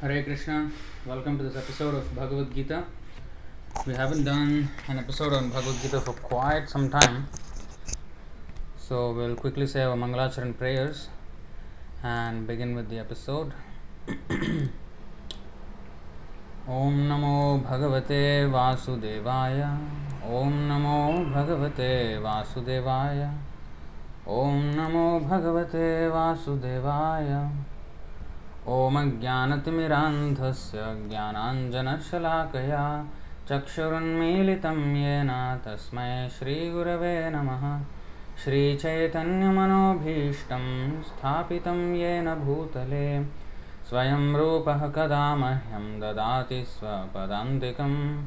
Hare Krishna, welcome to this episode of Bhagavad Gita. We haven't done an episode on Bhagavad Gita for quite some time, so we'll quickly say our Mangalacharan prayers and begin with the episode. ॐ नमो भगवते वासुदेवाय ॐ नमो भगवते वासुदेवाय ॐ नमो भगवते वासुदेवाय ॐ ज्ञानतिमिरान्धस्य ज्ञानाञ्जनशलाकया चक्षुरुन्मीलितं येन तस्मै श्रीगुरवे नमः। श्रीचैतन्यमनोभीष्टं स्थापितं येन भूतले। स्वयं रूपः कदा मह्यं ददाति स्वपदान्तिकं।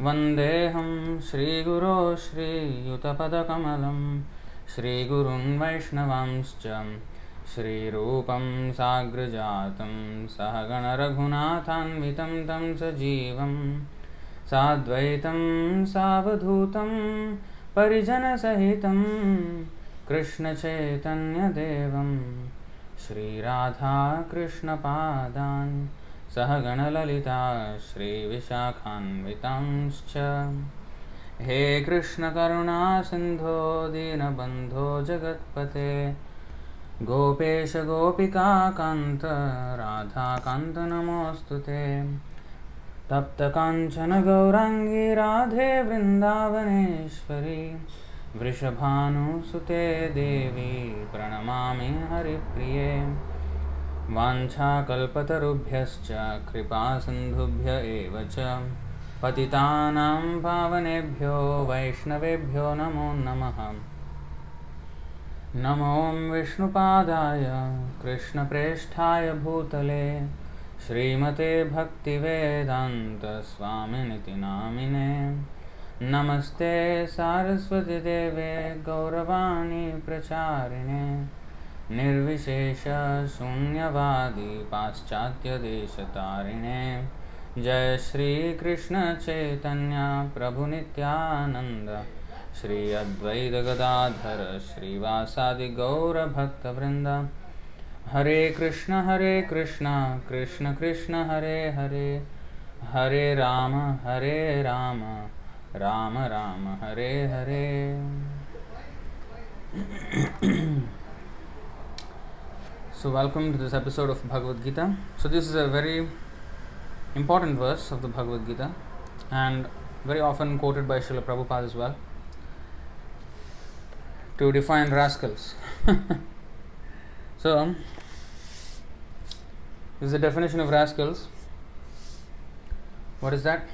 वन्देऽहं श्रीगुरो श्रीयुतपदकमलं। श्रीगुरुन् वैष्णवांश्च श्रीरूपं साग्रजातं सहगणरघुनाथान्वितं तं सजीवं साद्वैतं सावधूतं परिजनसहितं कृष्णचैतन्यदेवं श्रीराधाकृष्णपादान् सहगणललिता श्रीविशाखान्वितांश्च। हे कृष्णकरुणासिन्धो दीनबन्धो जगत्पते गोपेश गोपिकान्त राधाकान्त नमोऽस्तु ते। तप्तकाञ्चन गौराङ्गी राधे वृन्दावनेश्वरी वृषभानुसुते देवी, प्रणमामि हरिप्रिये। वाञ्छाकल्पतरुभ्यश्च, कृपासिन्धुभ्य एव च। पतितानां पावनेभ्यो, वैष्णवेभ्यो नमो नमः। नमो विष्णुपादाय कृष्णप्रेष्ठाय भूतले श्रीमते भक्तिवेदान्तस्वामिनिति नामिने। नमस्ते सारस्वतीदेवे गौरवाणी प्रचारिणे। निर्विशेषशून्यवादी पाश्चात्यदेशतारिणे जय श्रीकृष्णचैतन्य प्रभुनित्यानन्द श्री अद्वैत गदाधर श्रीवासादि गौर भक्त वृंद Hare Krishna Hare Krishna Krishna Krishna, Hare Hare. Hare Rama Hare Rama Rama Rama, Hare Hare. So welcome to this episode of Bhagavad Gita so this is a very important verse of the Bhagavad Gita and very often quoted by Srila Prabhupada is well to define rascals. so, this is the definition of rascals. What is that?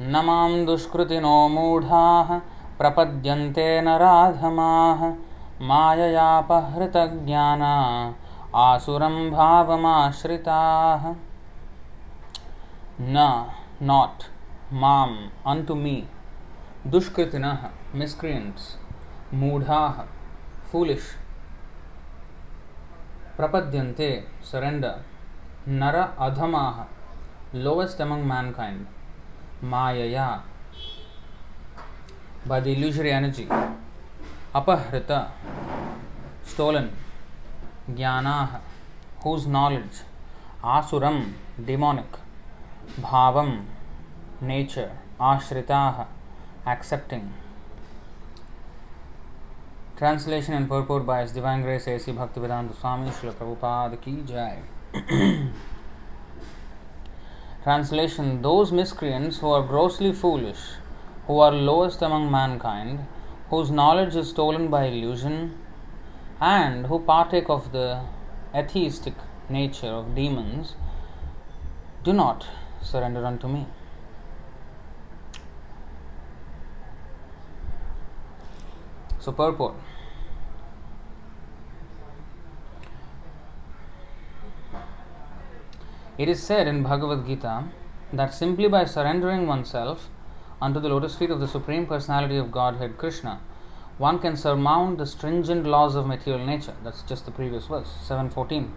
नमां दुष्कृतिनो मूढाः प्रपद्यन्ते नराधमाः माययापहृतज्ञाना आसुरं भावमाश्रिताः न not mam unto me dushkritinah miscreants moodhah foolish prapadyante surrender nara adhamah lowest among mankind mayaya by the illusory energy apahrita stolen jnanah whose knowledge asuram demonic bhavam nature ashritaha accepting translation and purport by his divine grace A.C. Bhaktivedanta Swami Srila Prabhupada ki jai translation those miscreants who are grossly foolish who are lowest among mankind whose knowledge is stolen by illusion and who partake of the atheistic nature of demons do not surrender unto me. So, purport. It is said in Bhagavad Gita that simply by surrendering oneself unto the lotus feet of the Supreme Personality of Godhead Krishna, one can surmount the stringent laws of material nature. That's just the previous verse, 714.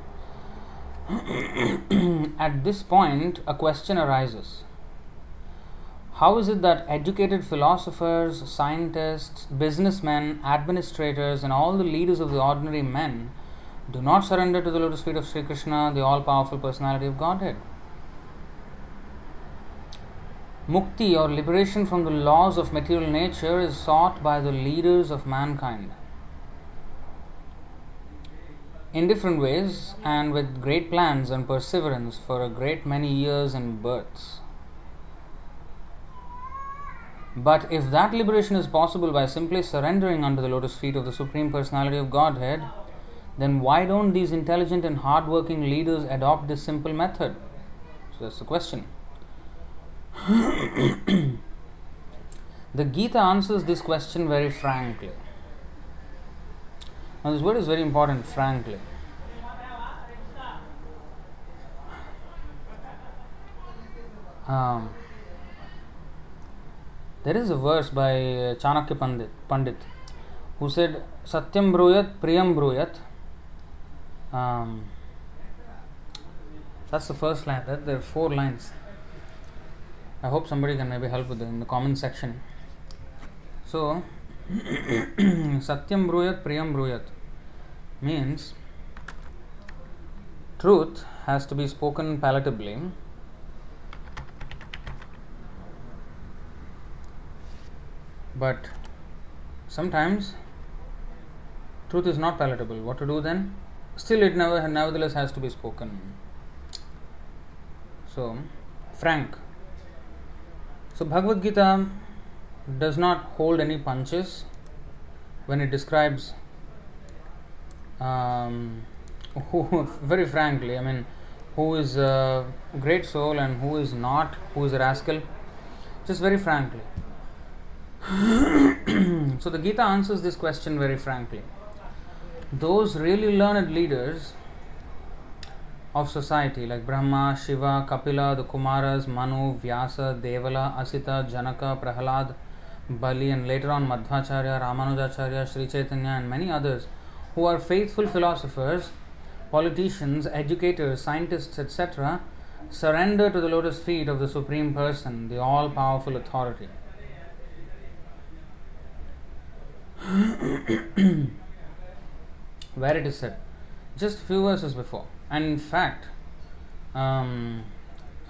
At this point, a question arises How is it that educated philosophers, scientists, businessmen, administrators, and all the leaders of the ordinary men Do not surrender to the lotus feet of Sri Krishna, the all powerful personality of Godhead. Mukti or liberation from the laws of material nature is sought by the leaders of mankind in different ways and with great plans and perseverance for a great many years and births. But if that liberation is possible by simply surrendering under the lotus feet of the Supreme Personality of Godhead, then why don't these intelligent and hard-working leaders adopt this simple method? So that's the question. the Gita answers this question very frankly. Now, this word is very important, frankly. Um, there is a verse by Chanakya Pandit, Pandit who said, Satyam Bruyat, Priyam Bruyat. Um, that's the first line. That there are four lines. I hope somebody can maybe help with it in the comment section. So, Satyam Bruyat, Priyam Bruyat means truth has to be spoken palatably. But sometimes truth is not palatable. What to do then? Still, it never, nevertheless has to be spoken. So, frank. So, Bhagavad Gita does not hold any punches when it describes, um, who, very frankly, I mean, who is a great soul and who is not, who is a rascal, just very frankly. so, the Gita answers this question very frankly. Those really learned leaders of society like Brahma, Shiva, Kapila, the Kumaras, Manu, Vyasa, Devala, Asita, Janaka, Prahalad, Bali, and later on Madhvacharya, Ramanujacharya, Sri Chaitanya, and many others who are faithful philosophers, politicians, educators, scientists, etc., surrender to the lotus feet of the Supreme Person, the all powerful authority. Where it is said, just few verses before, and in fact, um,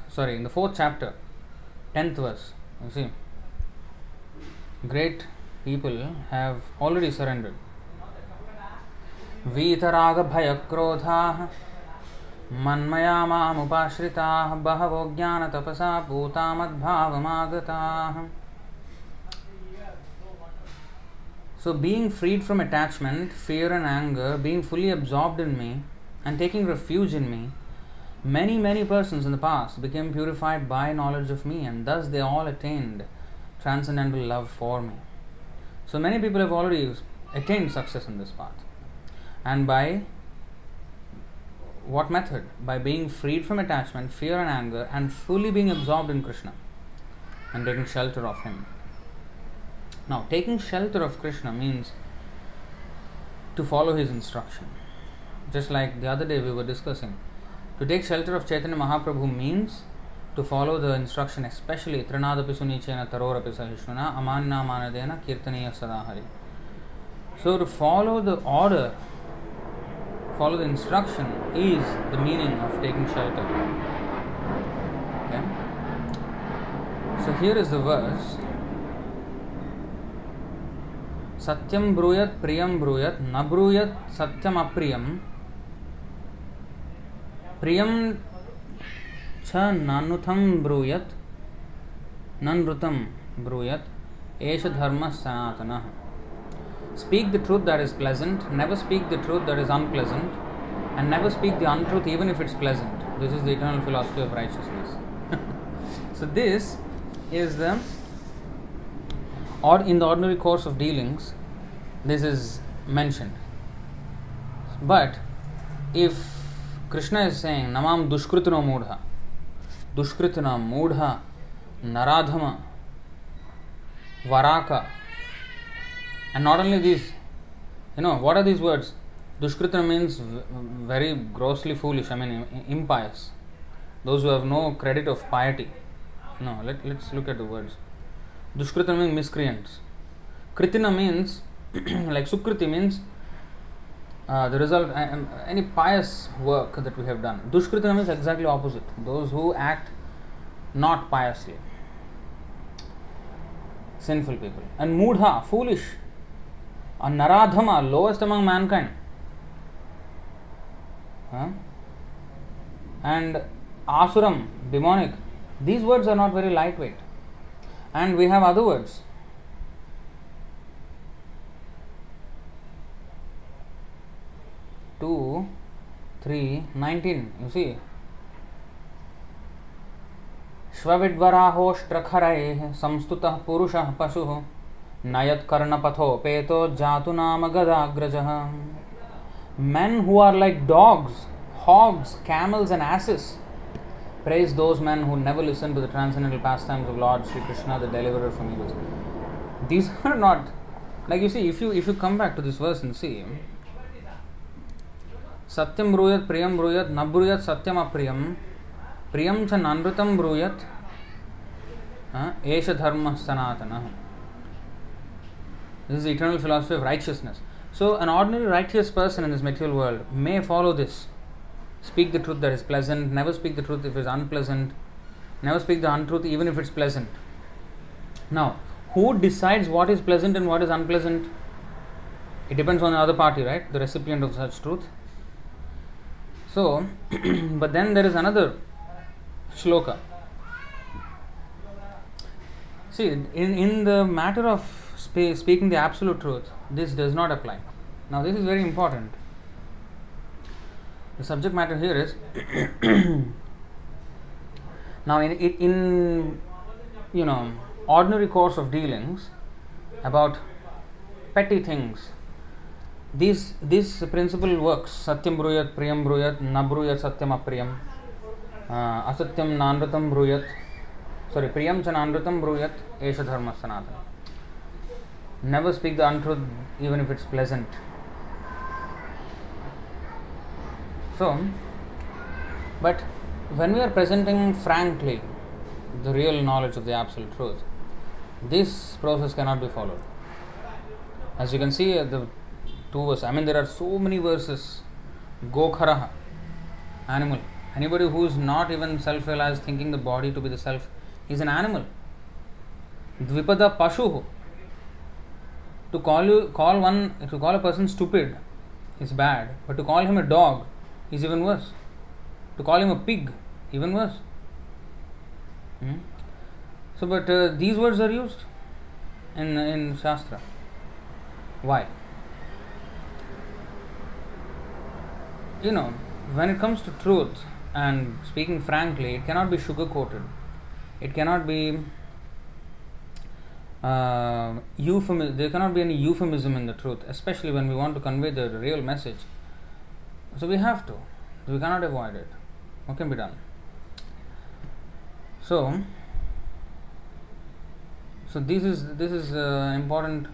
sorry, in the fourth chapter, tenth verse, you see, great people have already surrendered. वीतरागभयक्रोधाः मन्मया मामुपाश्रिताः बहवो ज्ञानतपसा पूता So, being freed from attachment, fear, and anger, being fully absorbed in me, and taking refuge in me, many, many persons in the past became purified by knowledge of me, and thus they all attained transcendental love for me. So, many people have already attained success in this path. And by what method? By being freed from attachment, fear, and anger, and fully being absorbed in Krishna and taking shelter of Him. Now, taking shelter of Krishna means to follow his instruction. Just like the other day we were discussing. To take shelter of Chaitanya Mahaprabhu means to follow the instruction, especially Trinadapi Sunichena Tarorapi Sahishnuna Amanna Manadena Kirtaniya Sadahari. So, to follow the order, follow the instruction is the meaning of taking shelter. Okay? So, here is the verse सत्यम ब्रूयत प्रियम ब्रूयत, न ब्रूयत, सत्यम अप्रियम। प्रियम छ नानुथम ब्रूयत ननृतम ब्रूयत, एष धर्म सनातन speak the truth that is pleasant never speak the truth that is unpleasant and never speak the untruth even if it's pleasant this is the eternal philosophy of righteousness so this is the or in the ordinary course of dealings, this is mentioned. But if Krishna is saying, Namam Dushkritana Mudha, Dushkritana Mudha, Naradhama, Varaka, and not only these, you know, what are these words? Dushkritana means very grossly foolish, I mean, impious. Those who have no credit of piety. No, let, let's look at the words. Dushkrita means miscreants. Kritina means, like Sukriti means uh, the result, uh, um, any pious work that we have done. Dushkritam is exactly opposite. Those who act not piously, sinful people. And mudha, foolish. And naradhama, lowest among mankind. Huh? And asuram, demonic. These words are not very lightweight. And we have other words. Two, three, nineteen. You see. श्वविड्वराहोष्ट्रखरैः संस्तुतः पुरुषः पशुः नयत्कर्णपथोपेतो जातु नाम गदाग्रजः Men who are like dogs, hogs, camels, and asses praise those men who never listen to the transcendental pastimes of Lord Sri Krishna, the deliverer from evils. These are not like you see, if you if you come back to this verse and see सत्यम ब्रूयत प्रियम ब्रूयत न ब्रूयत सत्यम अप्रियम प्रियम च नानृतम ब्रूयत एष धर्म सनातन This is the eternal philosophy of righteousness. So, an ordinary righteous person in this material world may follow this. Speak the truth that is pleasant, never speak the truth if it is unpleasant, never speak the untruth even if it's pleasant. Now, who decides what is pleasant and what is unpleasant? It depends on the other party, right? The recipient of such truth. So, but then there is another shloka. See, in, in the matter of spe- speaking the absolute truth, this does not apply. Now, this is very important. The subject matter here is now in, in you know ordinary course of dealings about petty things. This this principle works. Satyam bruyat, priyam bruyat, na bruyat satyam apriyam, uh, asatyam nanratam bruyat. Sorry, priyam cha nanratam bruyat, esha dharma sanatana. Never speak the untruth even if it's pleasant. So, but when we are presenting frankly the real knowledge of the absolute truth, this process cannot be followed. As you can see, uh, the two verses, I mean, there are so many verses. Gokharaha, animal. Anybody who is not even self realized, thinking the body to be the self, is an animal. Dvipada Pashu. To call you, call one, to call a person stupid is bad, but to call him a dog is even worse. To call him a pig, even worse. Hmm? So, but uh, these words are used in in Shastra. Why? You know, when it comes to truth and speaking frankly, it cannot be sugar coated. It cannot be uh, euphemism. There cannot be any euphemism in the truth, especially when we want to convey the real message. So we have to. We cannot avoid it. What can be done? So, so this is this is uh, an important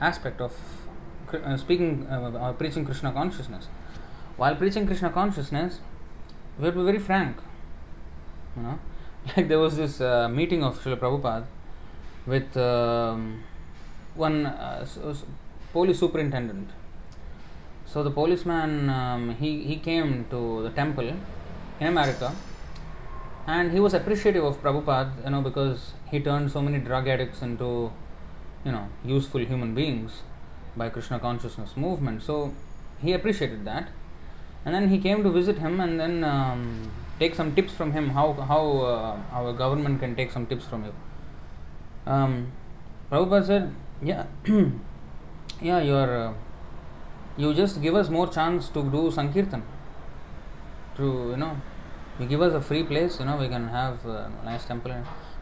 aspect of uh, speaking uh, or preaching Krishna consciousness. While preaching Krishna consciousness, we have to be very frank. You know, like there was this uh, meeting of Srila Prabhupada with um, one uh, police superintendent. So the policeman um, he he came to the temple in America, and he was appreciative of Prabhupada, you know, because he turned so many drug addicts into, you know, useful human beings by Krishna consciousness movement. So he appreciated that, and then he came to visit him and then um, take some tips from him how how uh, our government can take some tips from you. Um, Prabhupada said, yeah, yeah, you're. Uh, you just give us more chance to do sankirtan. To you know you give us a free place you know we can have a nice temple.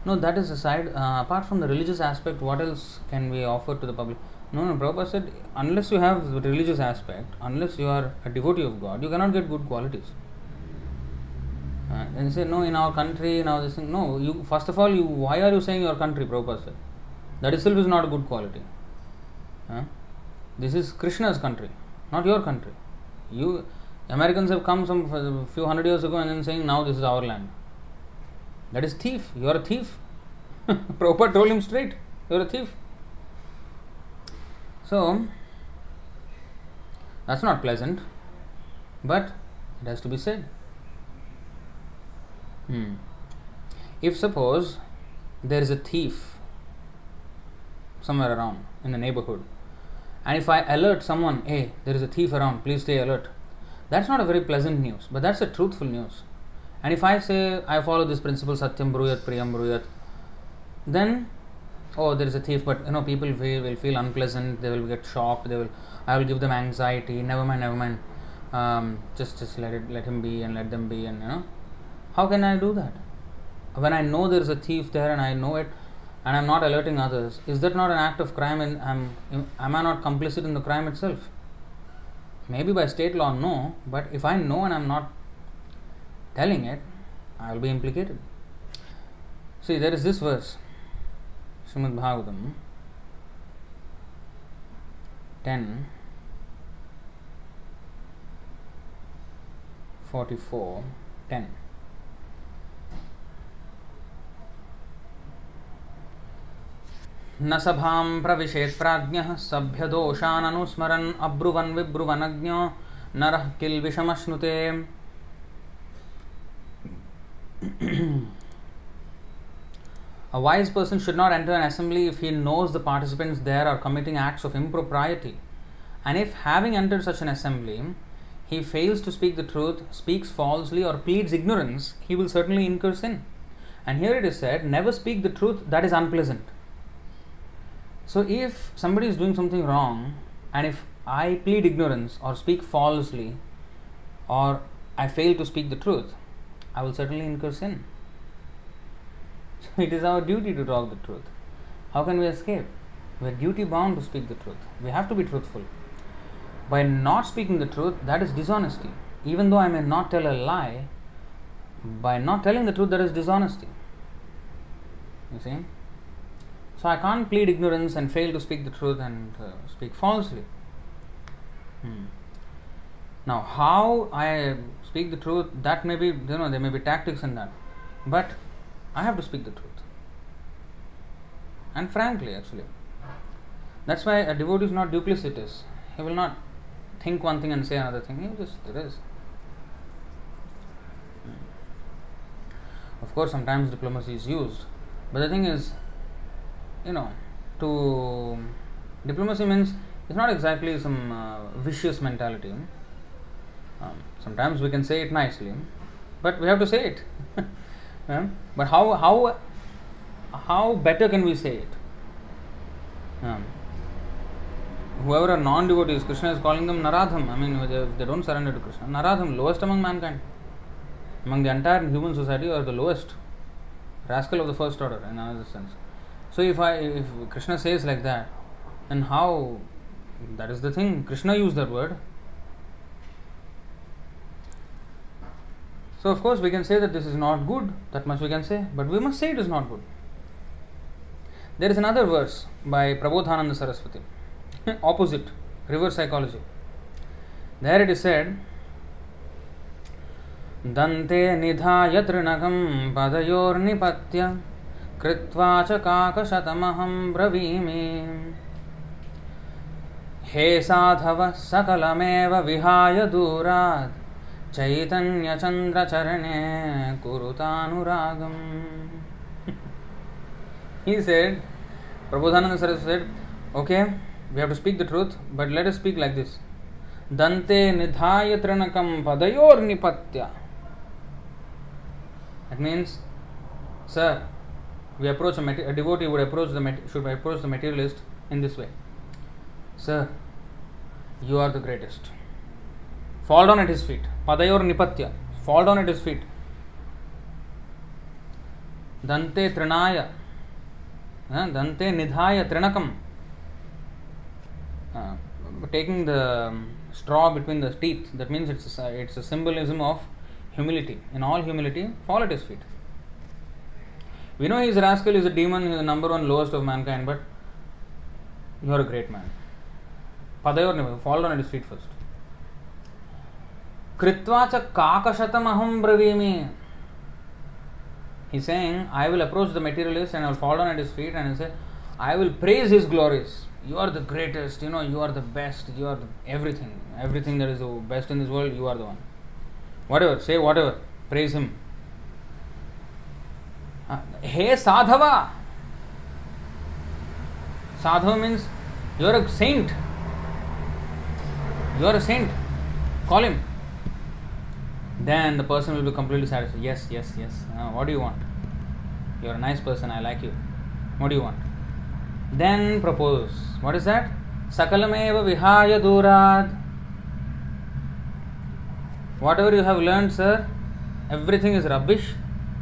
No that is aside uh, apart from the religious aspect what else can we offer to the public? No no Prabhupada said unless you have the religious aspect unless you are a devotee of God you cannot get good qualities. Uh, and he said no in our country now this thing no you first of all you why are you saying your country Prabhupada said? That itself is not a good quality. Uh, this is Krishna's country not your country. You Americans have come some few hundred years ago and then saying now this is our land. That is thief. You are a thief. Prabhupada told him straight, you are a thief. So That's not pleasant, but it has to be said. Hmm. If suppose there is a thief somewhere around in the neighborhood, and if I alert someone, hey, there is a thief around, please stay alert, that's not a very pleasant news, but that's a truthful news. And if I say I follow this principle, Satyam Bruyat, Priyam Bruyat, then oh there is a thief but you know people will, will feel unpleasant they will get shocked they will i will give them anxiety never mind never mind. Um, just just let it let him be and let them be and you know. How can i do that? When i know there is a thief there and i know it and i'm not alerting others. Is that not an act of crime and am am i not complicit in the crime itself? Maybe by state law no. But if i know and i'm not telling it i will be implicated. See there is this verse Srimad Bhagavatam 10 44 10 न सभां प्रविशेत् प्राज्ञः सभ्यदोषाननुस्मरन् अब्रुवन् विब्रुवनज्ञो नरः किल्बिषमश्नुते A wise person should not enter an assembly if he knows the participants there are committing acts of impropriety. And if, having entered such an assembly, he fails to speak the truth, speaks falsely, or pleads ignorance, he will certainly incur sin. And here it is said, never speak the truth that is unpleasant. So, if somebody is doing something wrong, and if I plead ignorance or speak falsely, or I fail to speak the truth, I will certainly incur sin. So it is our duty to talk the truth. How can we escape? We are duty bound to speak the truth. We have to be truthful. By not speaking the truth, that is dishonesty. Even though I may not tell a lie, by not telling the truth, that is dishonesty. You see? So I can't plead ignorance and fail to speak the truth and uh, speak falsely. Hmm. Now, how I speak the truth, that may be, you know, there may be tactics in that. But I have to speak the truth. And frankly, actually. That's why a devotee is not duplicitous. He will not think one thing and say another thing. He just, it is. Of course, sometimes diplomacy is used. But the thing is, you know, to diplomacy means it's not exactly some uh, vicious mentality. Um, sometimes we can say it nicely, but we have to say it. Yeah? But how how how better can we say it? Yeah. Whoever are non-devotees, Krishna is calling them Naradham. I mean, they, they don't surrender to Krishna. Naradham, lowest among mankind. Among the entire human society, are the lowest. Rascal of the first order, in another sense. So if I if Krishna says like that, then how that is the thing. Krishna used that word. So, of course, we can say that this is not good, that much we can say, but we must say it is not good. There is another verse by Prabodhananda Saraswati, opposite, reverse psychology. There it is said, दन्ते निधाय तृणकं पदयोर्निपत्य कृत्वा च काकशतमहं ब्रवीमि। हे साधव, सकलमेव विहाय दूरात्। चैतन्यचन्द्रचरणे कुरुतानुरागम्। He said Prabodhananda Saraswati said okay we have to speak the truth but let us speak like this दन्ते निधाय तृणकं पदयोर्निपत्य. It means sir we approach a, a devotee would approach the should approach the materialist in this way. Sir, you are the greatest. Fall down at his feet. Padayor nipatya. Fall down at his feet. Trinaya. Dante nidhaya trinakam. Uh, taking the straw between the teeth. That means it's a, it's a symbolism of humility. In all humility, fall at his feet. We know he's a rascal, he's a demon, he's the number one lowest of mankind, but you're a great man. Padayor fall down at his feet first. Kritvacha kakashatam aham bravimi. He's saying, I will approach the materialist and I'll fall down at his feet and I'll say, I will praise his glories. You are the greatest, you know, you are the best, you are the, everything. Everything that is the best in this world, you are the one. Whatever, say whatever, praise him. हे साधवा। साधव means you're a saint you a saint call him then the person will be completely satisfied yes yes yes what you want you are a nice person I like you what you want then propose what is that सकलमेव विहाय दूराद whatever you have learn sir everything is rubbish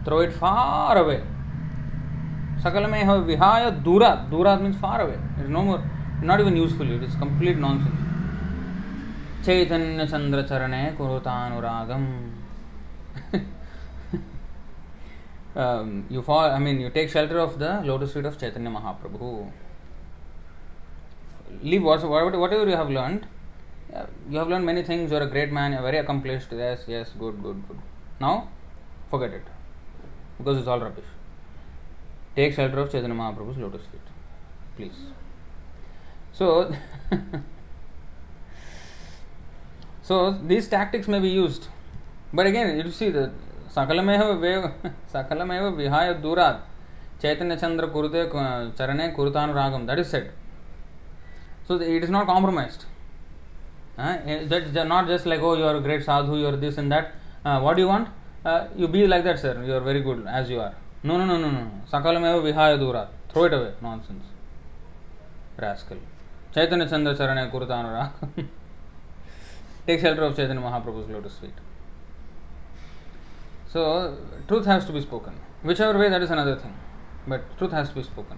throw it far away सकल में हो विहाय दूरा दूरा mean far away it no more not even useful it is complete nonsense Chaitanya Chandra चरण कुरुतागम you fall I mean you take shelter of the lotus feet of Chaitanya Mahaprabhu leave what whatever you have learn you have learn many things you're a great man you very accomplished yes yes good good good now forget it because it's all rubbish take shelter of chaitanya mahaprabhu's lotus feet please so so these tactics may be used but again you see the सकलमेव वेव सकलमेव विहाय दूरात् चैतन्य चंद्र कुरुते चरणे कुरुतानुरागम that is said so it is not compromised uh, that's not just like oh you are a great sadhu you are this and that uh, you want uh, you be like that sir you are very good as you are no no no no no sakalameva vihaya durat throw it away nonsense rascal chaitanya chandra charane kurutanura take shelter of chaitanya mahaprabhu's lotus feet So, truth has to be spoken. Whichever way, that is another thing. But truth has to be spoken.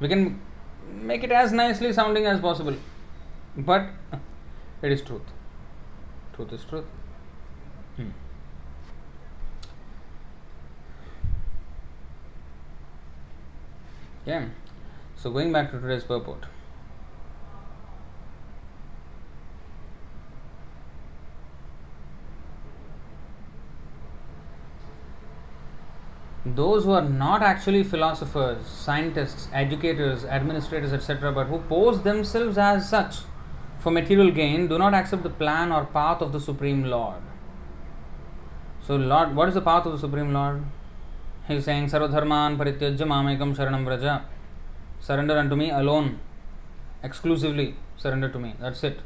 We can make it as nicely sounding as possible, but it is truth. Truth is truth. Hmm. Yeah. So, going back to today's purport. those who are not actually philosophers, scientists, educators, administrators, etc., but who pose themselves as such for material gain, do not accept the plan or path of the Supreme Lord. So, Lord, what is the path of the Supreme Lord? He is saying, Sarvadharman parityajya mamekam sharanam vraja. Surrender unto me alone, exclusively surrender to me. That's it.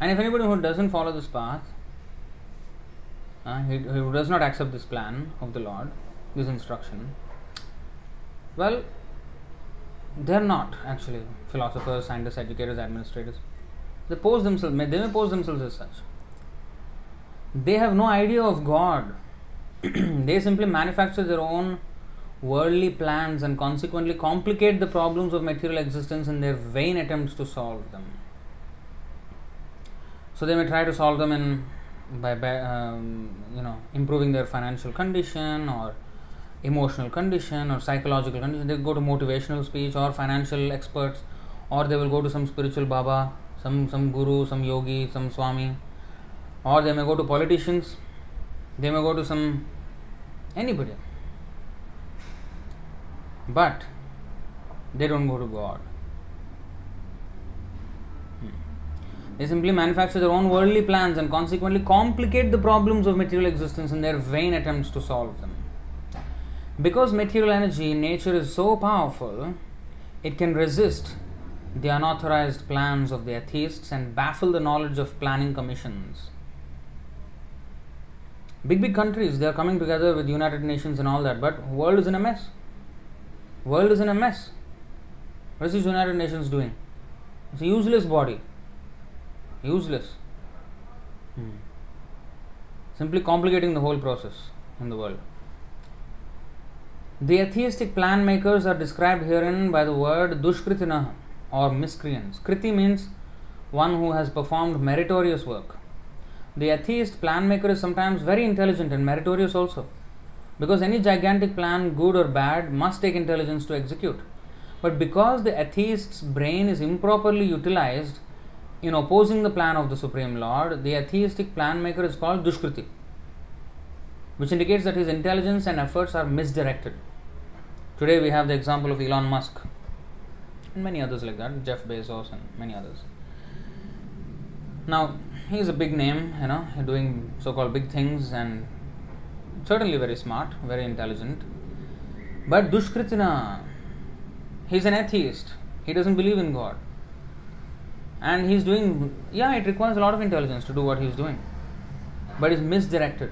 And if anybody who doesn't follow this path, uh, he, he does not accept this plan of the Lord, this instruction, well, they are not actually philosophers, scientists, educators, administrators. They pose themselves, they may pose themselves as such. They have no idea of God. they simply manufacture their own worldly plans and consequently complicate the problems of material existence in their vain attempts to solve them. So they may try to solve them in by, by um, you know improving their financial condition or emotional condition or psychological condition they go to motivational speech or financial experts or they will go to some spiritual baba some some guru some yogi some swami or they may go to politicians they may go to some anybody but they don't go to god hmm. They simply manufacture their own worldly plans and consequently complicate the problems of material existence in their vain attempts to solve them. Because material energy in nature is so powerful, it can resist the unauthorized plans of the atheists and baffle the knowledge of planning commissions. Big big countries they are coming together with United Nations and all that, but world is in a mess. World is in a mess. What is this United Nations doing? It's a useless body useless. Hmm. Simply complicating the whole process in the world. The atheistic plan makers are described herein by the word dushkritina or miscreants. Kriti means one who has performed meritorious work. The atheist plan maker is sometimes very intelligent and meritorious also. Because any gigantic plan, good or bad, must take intelligence to execute. But because the atheist's brain is improperly utilized, in opposing the plan of the Supreme Lord, the atheistic plan maker is called Dushkriti, which indicates that his intelligence and efforts are misdirected. Today we have the example of Elon Musk. and many others like that, Jeff Bezos and many others. Now, he's a big name, you know, doing so called big things and certainly very smart, very intelligent. But Dushkritina, he's an atheist, he doesn't believe in God. And he's doing, yeah, it requires a lot of intelligence to do what he's doing, but he's misdirected.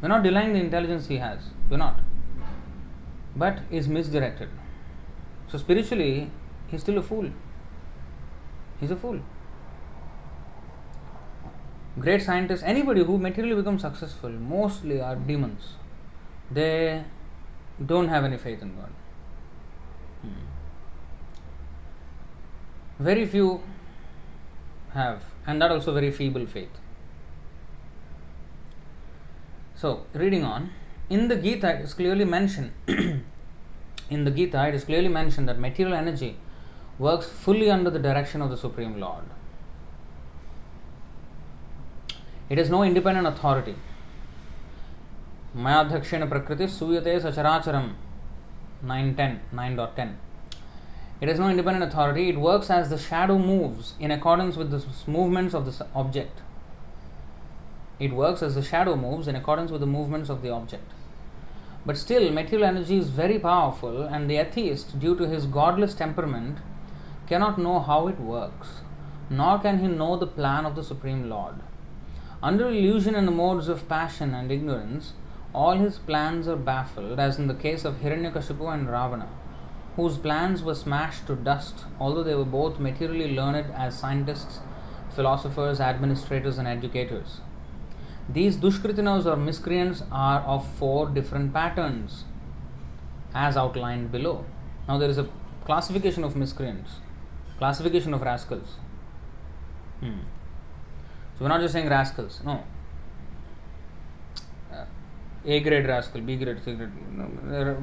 We're not denying the intelligence he has, we're not. But is misdirected. So spiritually, he's still a fool. He's a fool. Great scientists, anybody who materially becomes successful, mostly are demons. They don't have any faith in God. Hmm. Very few have, and that also very feeble faith. So, reading on, in the Gita it is clearly mentioned, in the Gita it is clearly mentioned that material energy works fully under the direction of the Supreme Lord. It has no independent authority. Mayadhakshena Prakriti Suyate Sacharacharam 9.10 9.10 It has no independent authority. It works as the shadow moves in accordance with the movements of the object. It works as the shadow moves in accordance with the movements of the object. But still, material energy is very powerful, and the atheist, due to his godless temperament, cannot know how it works, nor can he know the plan of the Supreme Lord. Under illusion and the modes of passion and ignorance, all his plans are baffled, as in the case of Hiranyakashipu and Ravana, whose plans were smashed to dust, although they were both materially learned as scientists, philosophers, administrators, and educators. These dushkritinas or miscreants are of four different patterns, as outlined below. Now, there is a classification of miscreants, classification of rascals. Hmm. So, we're not just saying rascals, no. Uh, a grade rascal, B grade, C grade. No, there are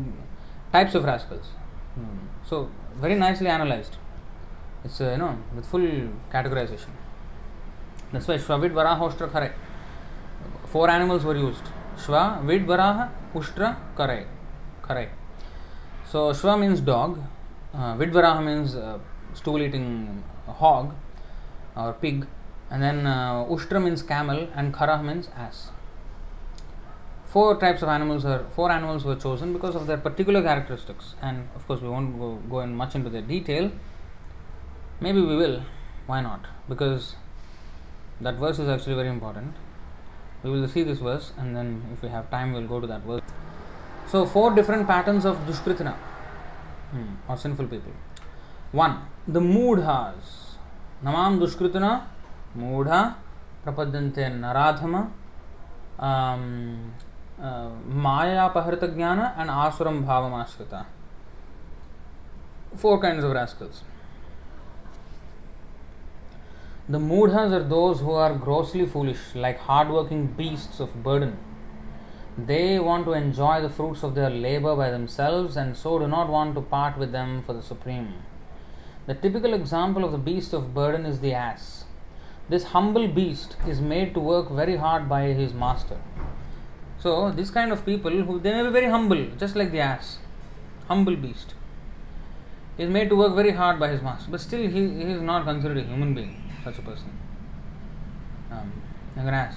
types of rascals. Hmm. So, very nicely analyzed. It's, uh, you know, with full categorization. That's why Shvavid Varahostra Khare. Four animals were used. Shva, Vid, Varaha, Ushtra, Kare. Kare. So, Shva means dog. Uh, Vid, Varaha means uh, stool eating hog or pig. And then uh, Ushtra means camel and Khara means ass. Four types of animals are four animals were chosen because of their particular characteristics, and of course we won't go, go in much into the detail. Maybe we will. Why not? Because that verse is actually very important. We will see this verse, and then if we have time, we'll go to that verse. So, four different patterns of dushkritina hmm, or sinful people. One, the moodhas. Namam dushkritina ಮೂಢ ಪ್ರಪದ್ಯಂತೆ ನರಾಧಮ ಮಾಯಾಪಹೃತ and and ಆಸುರಂ ಭಾವಮಾಶ್ರಿತ four kinds of rascals. The mudhas are those who are grossly foolish, like hardworking beasts of burden. They want to enjoy the fruits of their labor by themselves and so do not want to part with them for the supreme. The typical example of the beast of burden is the ass this humble beast is made to work very hard by his master. So, this kind of people who they may be very humble, just like the ass, humble beast, is made to work very hard by his master, but still he, he is not considered a human being, such a person. Um, like an ass.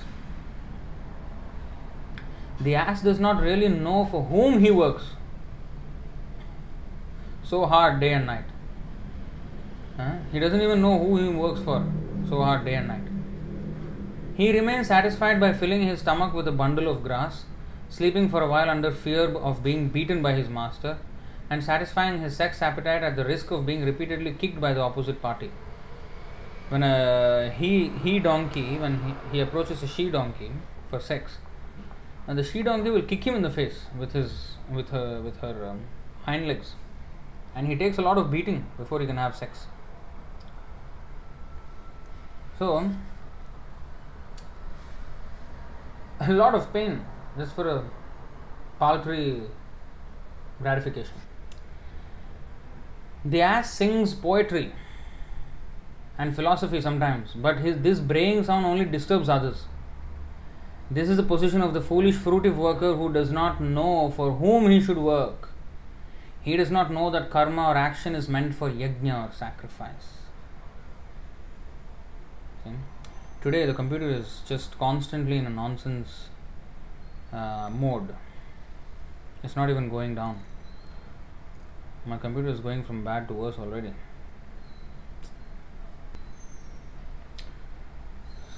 The ass does not really know for whom he works so hard day and night. Uh, he doesn't even know who he works for so hard day and night. He remains satisfied by filling his stomach with a bundle of grass, sleeping for a while under fear of being beaten by his master, and satisfying his sex appetite at the risk of being repeatedly kicked by the opposite party. When a he, he donkey, when he, he approaches a she donkey for sex, and the she donkey will kick him in the face with his with her with her um, hind legs, and he takes a lot of beating before he can have sex. So, a lot of pain just for a paltry gratification. The ass sings poetry and philosophy sometimes, but his, this braying sound only disturbs others. This is the position of the foolish fruitive worker who does not know for whom he should work. He does not know that karma or action is meant for yajna or sacrifice. Today, the computer is just constantly in a nonsense uh, mode. It's not even going down. My computer is going from bad to worse already.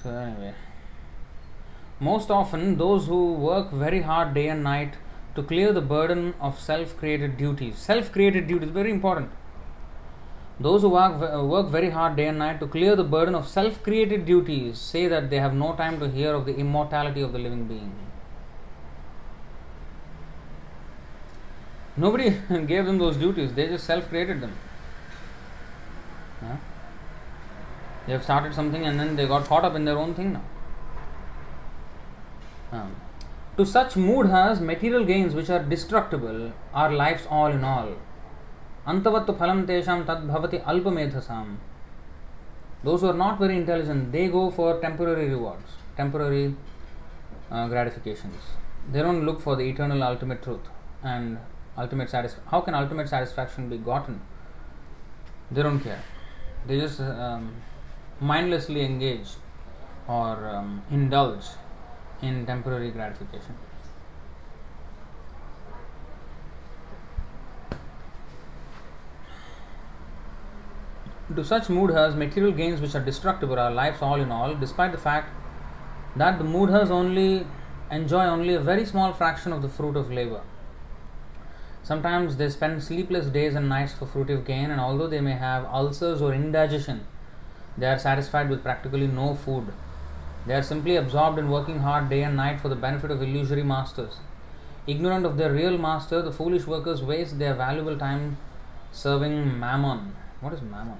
So, anyway, most often, those who work very hard day and night to clear the burden of self created duties. Self created duties, very important. Those who work, uh, work very hard day and night to clear the burden of self created duties say that they have no time to hear of the immortality of the living being. Nobody gave them those duties, they just self created them. Huh? They have started something and then they got caught up in their own thing now. To such moodhas material gains which are destructible are life's all in all. Those who are not very intelligent, they go for temporary rewards, temporary uh, gratifications. They don't look for the eternal ultimate truth and ultimate satisfaction. How can ultimate satisfaction be gotten? They don't care. They just um, mindlessly engage or um, indulge in temporary gratification. To such moodhas, material gains which are destructible are lives all in all, despite the fact that the moodhas only enjoy only a very small fraction of the fruit of labor. Sometimes they spend sleepless days and nights for fruitive gain, and although they may have ulcers or indigestion, they are satisfied with practically no food. They are simply absorbed in working hard day and night for the benefit of illusory masters. Ignorant of their real master, the foolish workers waste their valuable time serving mammon. What is mammon?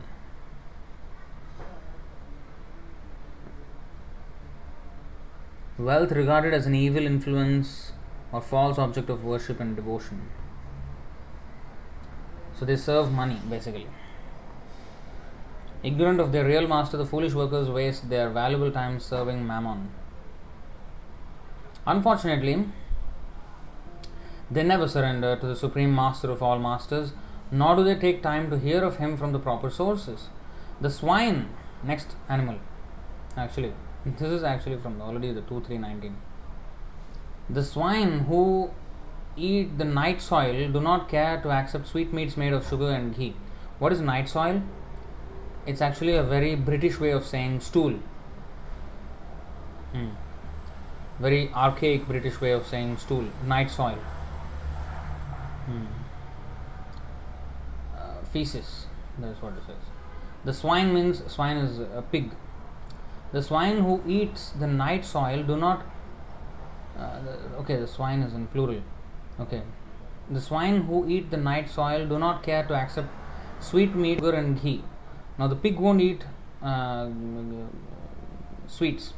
Wealth regarded as an evil influence or false object of worship and devotion. So they serve money basically. Ignorant of their real master, the foolish workers waste their valuable time serving mammon. Unfortunately, they never surrender to the supreme master of all masters, nor do they take time to hear of him from the proper sources. The swine, next animal, actually, this is actually from already the 2319. The swine who eat the night soil do not care to accept sweetmeats made of sugar and ghee. What is night soil? It's actually a very British way of saying stool. Hmm. Very archaic British way of saying stool, night soil. Hmm. Uh, feces, that's what it says. The swine means swine is a pig. The swine who eats the night soil do not. Uh, okay, the swine is in plural. Okay. The swine who eat the night soil do not care to accept sweet meat, sugar, and ghee. Now, the pig won't eat uh, sweets.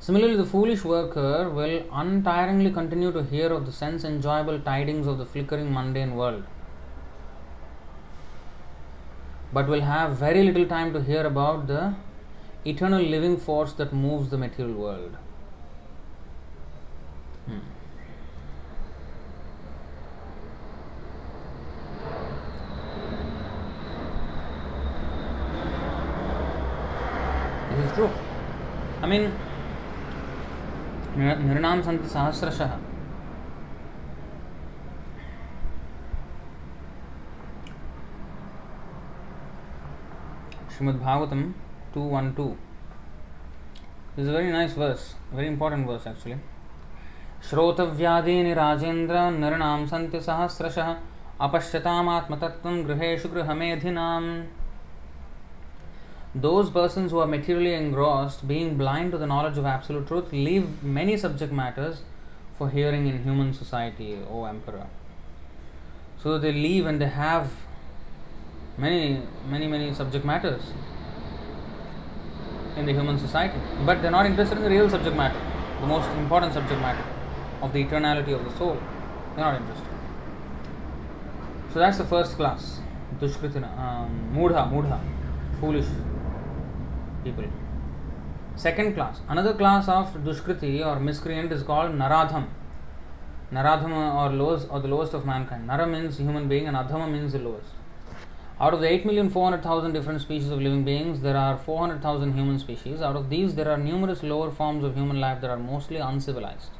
Similarly, the foolish worker will untiringly continue to hear of the sense enjoyable tidings of the flickering mundane world, but will have very little time to hear about the eternal living force that moves the material world. Hmm. This is true. I mean, Nirnam Santi sahasrasha. Srimad Bhagavatam 212. This is a very nice verse, very important verse actually. श्रोतव्यादीनि राजेन्द्र नृणां सन्ति सहस्रशः अपश्यतामात्मतत्त्वं गृहेषु गृहमेधिनाम् Those persons who are materially engrossed, being blind to the knowledge of absolute truth, leave many subject matters for hearing in human society, O Emperor. So they leave and they have many, many, many subject matters in the human society, but they're not interested in the real subject matter, the most important subject matter of the eternality of the soul. They're not interested. So that's the first class, Dushkritina, um, Mudha, Mudha, foolish people. Second class, another class of Dushkriti or miscreant is called Naradham. Naradhama or lowest or the lowest of mankind. Nara means human being and Adhama means the lowest. Out of the 8,400,000 different species of living beings, there are 400,000 human species. Out of these, there are numerous lower forms of human life that are mostly uncivilized.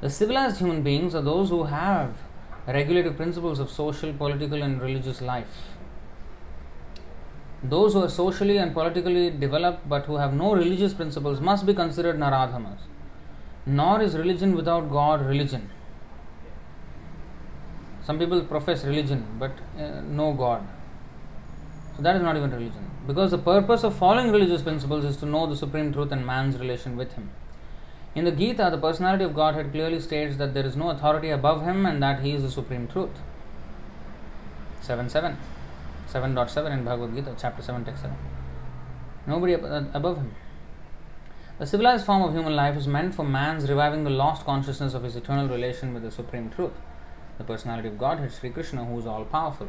The civilized human beings are those who have regulative principles of social, political, and religious life. Those who are socially and politically developed but who have no religious principles must be considered Naradhamas. Nor is religion without God religion. Some people profess religion but uh, no God. So that is not even religion. Because the purpose of following religious principles is to know the supreme truth and man's relation with Him. In the Gita, the personality of Godhead clearly states that there is no authority above Him and that He is the supreme truth. 7 7. 7.7 in Bhagavad Gita, chapter 7, text 7. Nobody uh, above Him. The civilized form of human life is meant for man's reviving the lost consciousness of his eternal relation with the supreme truth the personality of Godhead, Sri Krishna, who is all powerful.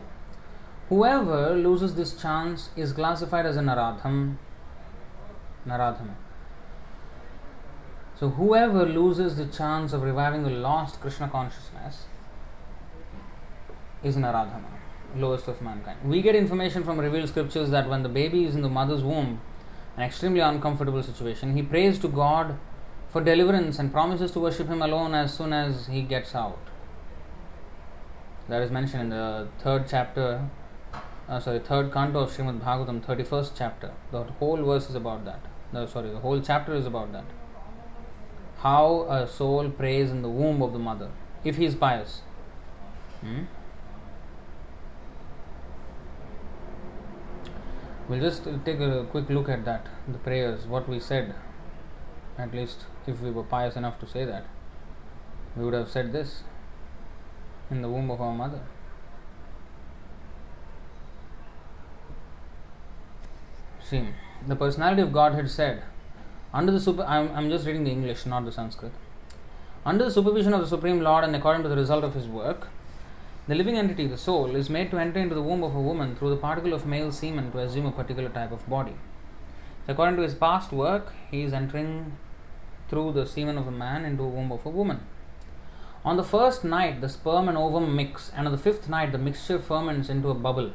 Whoever loses this chance is classified as a Naradham. Naradhama. So, whoever loses the chance of reviving the lost Krishna consciousness is Naradhama, lowest of mankind. We get information from revealed scriptures that when the baby is in the mother's womb, an extremely uncomfortable situation, he prays to God for deliverance and promises to worship Him alone as soon as he gets out that is mentioned in the third chapter, uh, sorry, third canto of Srimad Bhagavatam, 31st chapter. The whole verse is about that. No, sorry, the whole chapter is about that. How a soul prays in the womb of the mother, if he is pious. Hmm? We'll just take a quick look at that, the prayers, what we said. At least, if we were pious enough to say that, we would have said this in the womb of our mother. See, the personality of Godhead said, under the super, I'm, I'm just reading the English, not the Sanskrit. Under the supervision of the Supreme Lord and according to the result of his work, the living entity, the soul, is made to enter into the womb of a woman through the particle of male semen to assume a particular type of body. So according to his past work, he is entering through the semen of a man into a womb of a woman. On the first night, the sperm and ovum mix, and on the fifth night, the mixture ferments into a bubble.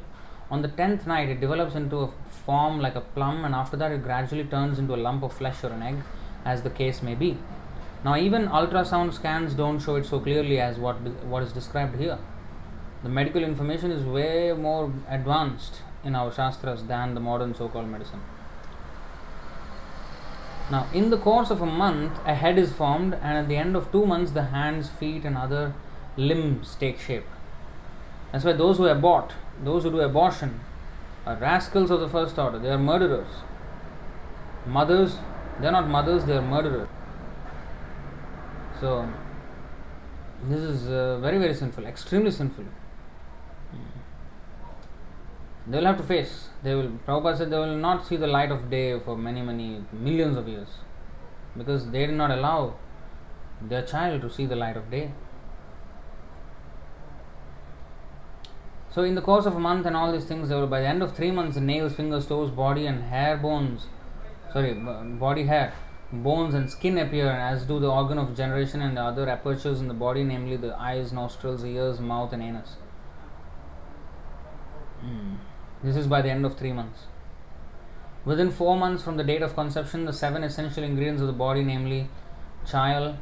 On the tenth night, it develops into a form like a plum, and after that, it gradually turns into a lump of flesh or an egg, as the case may be. Now, even ultrasound scans don't show it so clearly as what, what is described here. The medical information is way more advanced in our Shastras than the modern so called medicine. Now, in the course of a month, a head is formed, and at the end of two months, the hands, feet, and other limbs take shape. That's why those who abort, those who do abortion, are rascals of the first order. They are murderers. Mothers, they are not mothers, they are murderers. So, this is uh, very, very sinful, extremely sinful. They will have to face. They will. Prabhupada said they will not see the light of day for many, many millions of years, because they did not allow their child to see the light of day. So, in the course of a month and all these things, they were by the end of three months, the nails, fingers, toes, body, and hair bones, sorry, body hair, bones, and skin appear, as do the organ of generation and the other apertures in the body, namely the eyes, nostrils, ears, mouth, and anus. Hmm. This is by the end of three months. Within four months from the date of conception, the seven essential ingredients of the body, namely chyle,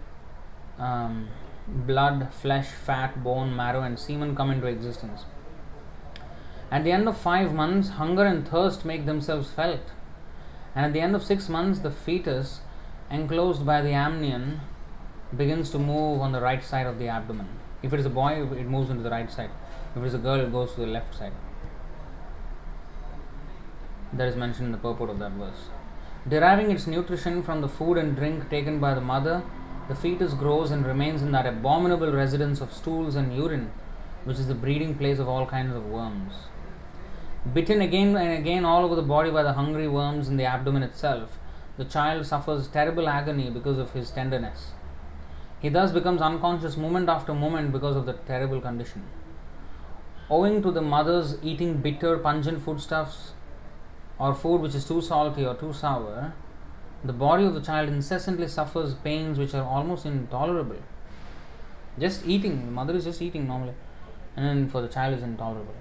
um, blood, flesh, fat, bone, marrow, and semen, come into existence. At the end of five months, hunger and thirst make themselves felt. And at the end of six months, the fetus, enclosed by the amnion, begins to move on the right side of the abdomen. If it is a boy, it moves into the right side. If it is a girl, it goes to the left side that is mentioned in the purport of that verse. Deriving its nutrition from the food and drink taken by the mother, the fetus grows and remains in that abominable residence of stools and urine, which is the breeding place of all kinds of worms. Bitten again and again all over the body by the hungry worms in the abdomen itself, the child suffers terrible agony because of his tenderness. He thus becomes unconscious moment after moment because of the terrible condition. Owing to the mother's eating bitter, pungent foodstuffs, or food which is too salty or too sour, the body of the child incessantly suffers pains which are almost intolerable. Just eating, the mother is just eating normally, and then for the child is intolerable.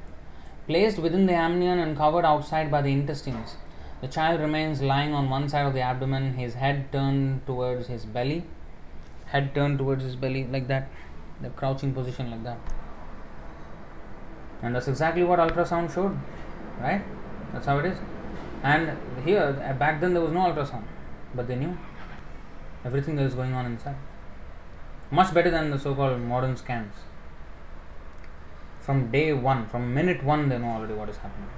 Placed within the amnion and covered outside by the intestines, the child remains lying on one side of the abdomen, his head turned towards his belly, head turned towards his belly, like that, the crouching position, like that. And that's exactly what ultrasound showed, right? That's how it is. And here, back then, there was no ultrasound, but they knew everything that is going on inside. Much better than the so called modern scans. From day one, from minute one, they know already what is happening.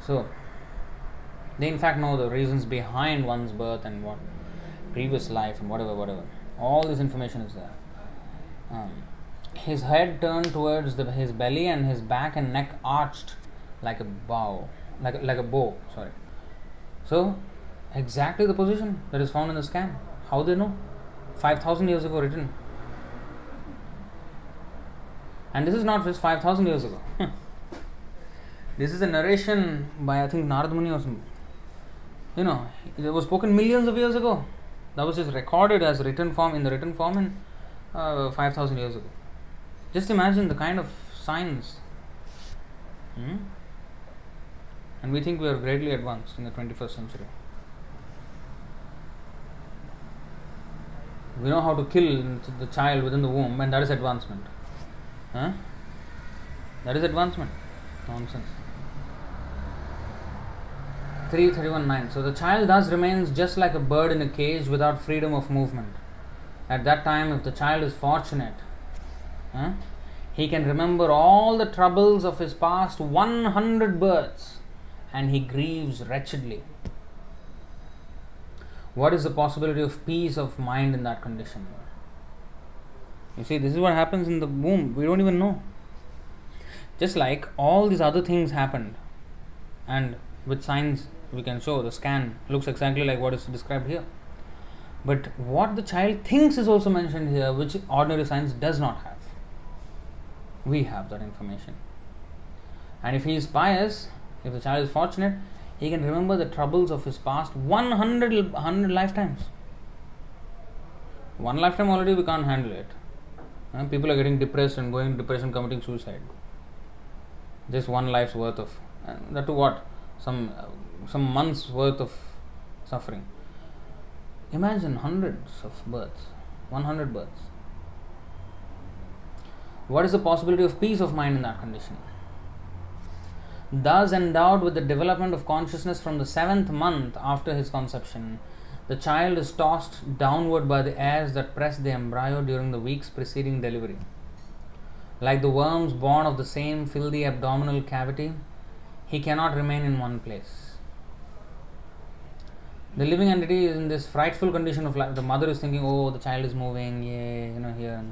So, they in fact know the reasons behind one's birth and what previous life and whatever, whatever. All this information is there. Um, his head turned towards the, his belly and his back and neck arched like a bow, like a, like a bow. Sorry. So, exactly the position that is found in the scan. How they know? Five thousand years ago written. And this is not just five thousand years ago. this is a narration by I think Narad Muni or something. You know, it was spoken millions of years ago. That was just recorded as written form in the written form in uh, five thousand years ago. Just imagine the kind of science. Hmm? And we think we are greatly advanced in the 21st century. We know how to kill the child within the womb, and that is advancement. Huh? That is advancement. Nonsense. 331.9. So the child thus remains just like a bird in a cage without freedom of movement. At that time, if the child is fortunate, huh, he can remember all the troubles of his past 100 births and he grieves wretchedly. What is the possibility of peace of mind in that condition? You see, this is what happens in the womb. We don't even know. Just like all these other things happened, and with science we can show the scan looks exactly like what is described here. But what the child thinks is also mentioned here, which ordinary science does not have. We have that information. And if he is pious, if the child is fortunate, he can remember the troubles of his past 100, 100 lifetimes. One lifetime already we can't handle it. Uh, people are getting depressed and going depression, committing suicide. Just one life's worth of, and that to what? Some some months worth of suffering. Imagine hundreds of births, 100 births. What is the possibility of peace of mind in that condition? Thus endowed with the development of consciousness from the seventh month after his conception, the child is tossed downward by the airs that press the embryo during the weeks preceding delivery. Like the worms born of the same fill the abdominal cavity, he cannot remain in one place. The living entity is in this frightful condition of life. The mother is thinking, "Oh, the child is moving, yeah, you know, here,"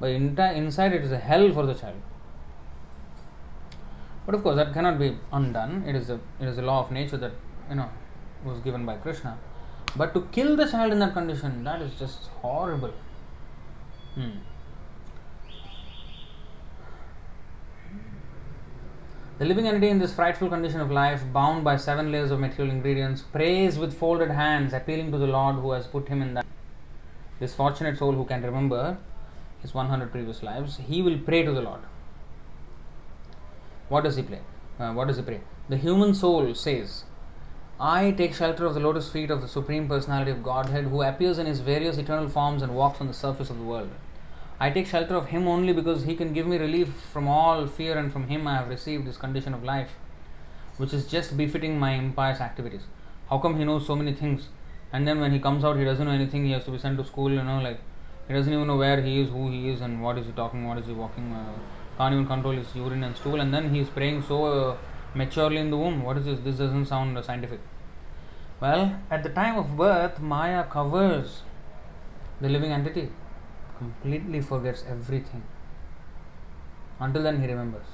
but inside it is a hell for the child. But of course, that cannot be undone. It is a it is a law of nature that you know was given by Krishna. But to kill the child in that condition, that is just horrible. Hmm. The living entity in this frightful condition of life, bound by seven layers of material ingredients, prays with folded hands, appealing to the Lord who has put him in that. This fortunate soul who can remember his 100 previous lives, he will pray to the Lord. What does he pray? Uh, what does he pray? The human soul says, I take shelter of the lotus feet of the Supreme Personality of Godhead who appears in his various eternal forms and walks on the surface of the world. I take shelter of him only because he can give me relief from all fear, and from him I have received this condition of life, which is just befitting my impious activities. How come he knows so many things? And then when he comes out, he doesn't know anything, he has to be sent to school, you know, like he doesn't even know where he is, who he is, and what is he talking, what is he walking. Uh, can't even control his urine and stool, and then he is praying so uh, maturely in the womb. What is this? This doesn't sound uh, scientific. Well, at the time of birth, Maya covers the living entity, completely forgets everything. Until then, he remembers.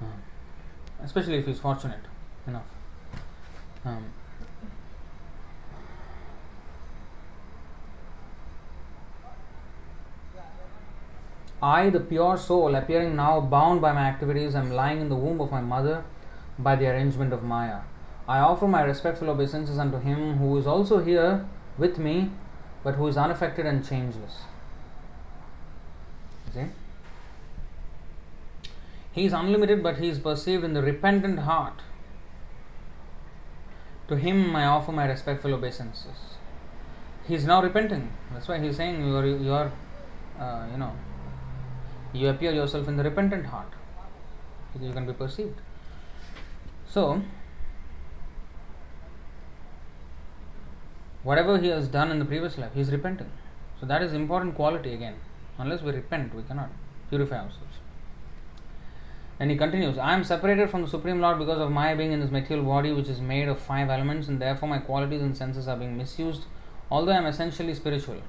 Um, especially if he is fortunate enough. Um, I, the pure soul, appearing now bound by my activities, am lying in the womb of my mother, by the arrangement of Maya. I offer my respectful obeisances unto him who is also here with me, but who is unaffected and changeless. See? He is unlimited, but he is perceived in the repentant heart. To him I offer my respectful obeisances. He is now repenting. That's why he is saying you are, you are, uh, you know, you appear yourself in the repentant heart. You can be perceived. So, whatever he has done in the previous life, he is repenting. So that is important quality again. Unless we repent, we cannot purify ourselves. And he continues, I am separated from the Supreme Lord because of my being in this material body, which is made of five elements, and therefore my qualities and senses are being misused, although I am essentially spiritual.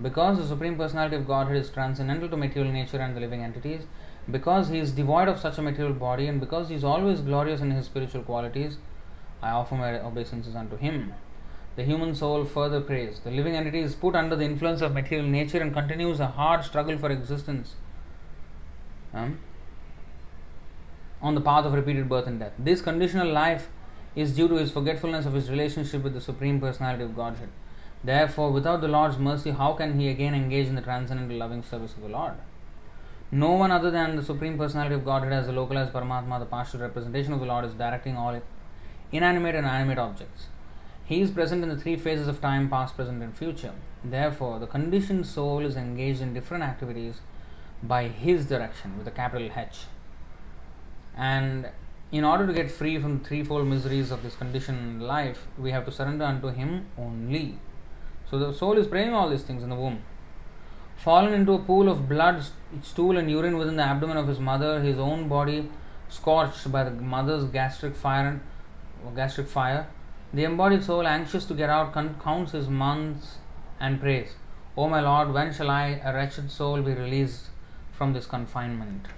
Because the Supreme Personality of Godhead is transcendental to material nature and the living entities, because he is devoid of such a material body, and because he is always glorious in his spiritual qualities, I offer my obeisances unto him. The human soul further prays. The living entity is put under the influence of material nature and continues a hard struggle for existence. Um, on the path of repeated birth and death. This conditional life is due to his forgetfulness of his relationship with the Supreme Personality of Godhead. Therefore, without the Lord's mercy, how can he again engage in the transcendental loving service of the Lord? No one other than the Supreme Personality of Godhead as the localized Paramatma, the partial representation of the Lord, is directing all inanimate and animate objects. He is present in the three phases of time past, present, and future. Therefore, the conditioned soul is engaged in different activities by his direction with a capital H. And in order to get free from the threefold miseries of this conditioned life, we have to surrender unto him only. So the soul is praying all these things in the womb. Fallen into a pool of blood, stool, and urine within the abdomen of his mother, his own body scorched by the mother's gastric fire, gastric fire. The embodied soul, anxious to get out, counts his months and prays, O my Lord, when shall I, a wretched soul, be released from this confinement?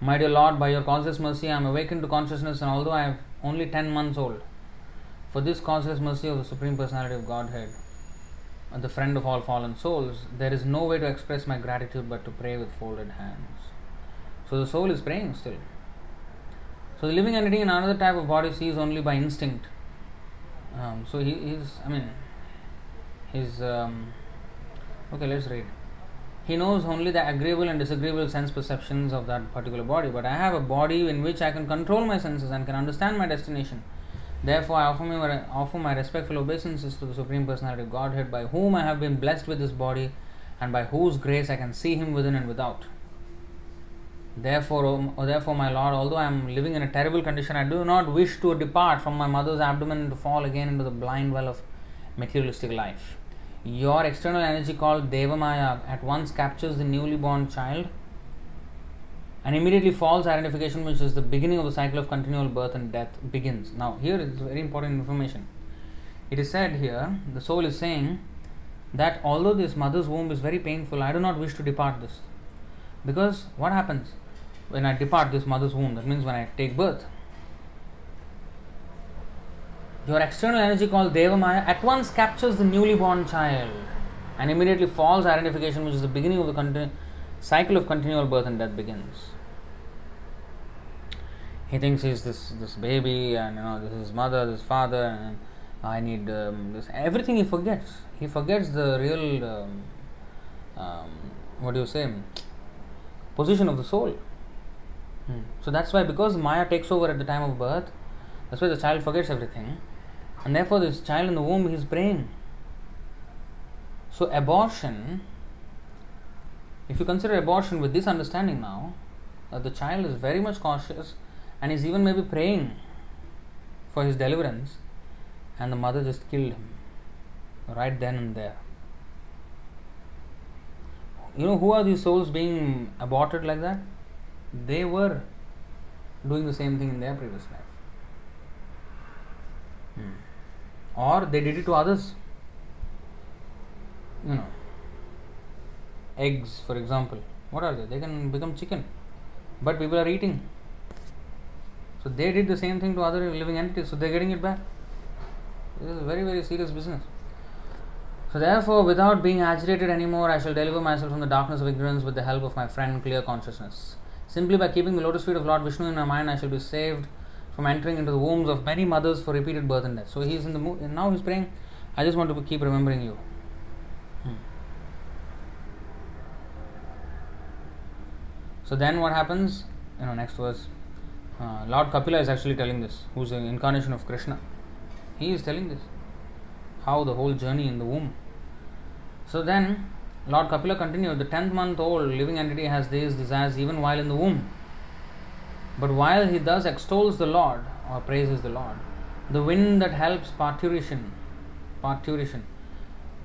My dear Lord, by your causeless mercy, I am awakened to consciousness, and although I am only 10 months old, for this causeless mercy of the Supreme Personality of Godhead, and the friend of all fallen souls, there is no way to express my gratitude but to pray with folded hands. So the soul is praying still. So the living entity in another type of body sees only by instinct. Um, so he is, I mean, his. Um, okay, let's read. He knows only the agreeable and disagreeable sense perceptions of that particular body, but I have a body in which I can control my senses and can understand my destination. Therefore, I offer, me, offer my respectful obeisances to the Supreme Personality of Godhead, by whom I have been blessed with this body, and by whose grace I can see Him within and without. Therefore, oh, oh, therefore, my Lord, although I am living in a terrible condition, I do not wish to depart from my mother's abdomen and to fall again into the blind well of materialistic life. Your external energy called Devamaya at once captures the newly born child and immediately false identification, which is the beginning of the cycle of continual birth and death, begins. Now, here is very important information. It is said here, the soul is saying that although this mother's womb is very painful, I do not wish to depart this. Because what happens when I depart this mother's womb? That means when I take birth. Your external energy called Devamaya at once captures the newly born child and immediately false identification, which is the beginning of the continu- cycle of continual birth and death begins. He thinks he's this this baby, and you know this is his mother, this father, and I need um, this. Everything he forgets. He forgets the real um, um, what do you say position of the soul. Hmm. So that's why because Maya takes over at the time of birth, that's why the child forgets everything, and therefore this child in the womb is praying. So abortion if you consider abortion with this understanding now, that the child is very much cautious and is even maybe praying for his deliverance, and the mother just killed him right then and there. You know who are these souls being aborted like that? They were doing the same thing in their previous life. Hmm. Or they did it to others. You know eggs, for example, what are they? They can become chicken, but people are eating. So they did the same thing to other living entities, so they're getting it back. This is a very, very serious business. So therefore, without being agitated anymore, I shall deliver myself from the darkness of ignorance with the help of my friend clear consciousness. Simply by keeping the lotus feet of Lord Vishnu in my mind, I shall be saved from entering into the wombs of many mothers for repeated birth and death. So he's in the and now he's praying, I just want to keep remembering you. Hmm. So then what happens? You know, next verse. Uh, Lord Kapila is actually telling this, who's an incarnation of Krishna. He is telling this. How the whole journey in the womb. So then, Lord Kapila continued, the tenth month old living entity has these desires even while in the womb. But while he thus extols the Lord or praises the Lord, the wind that helps parturition, parturition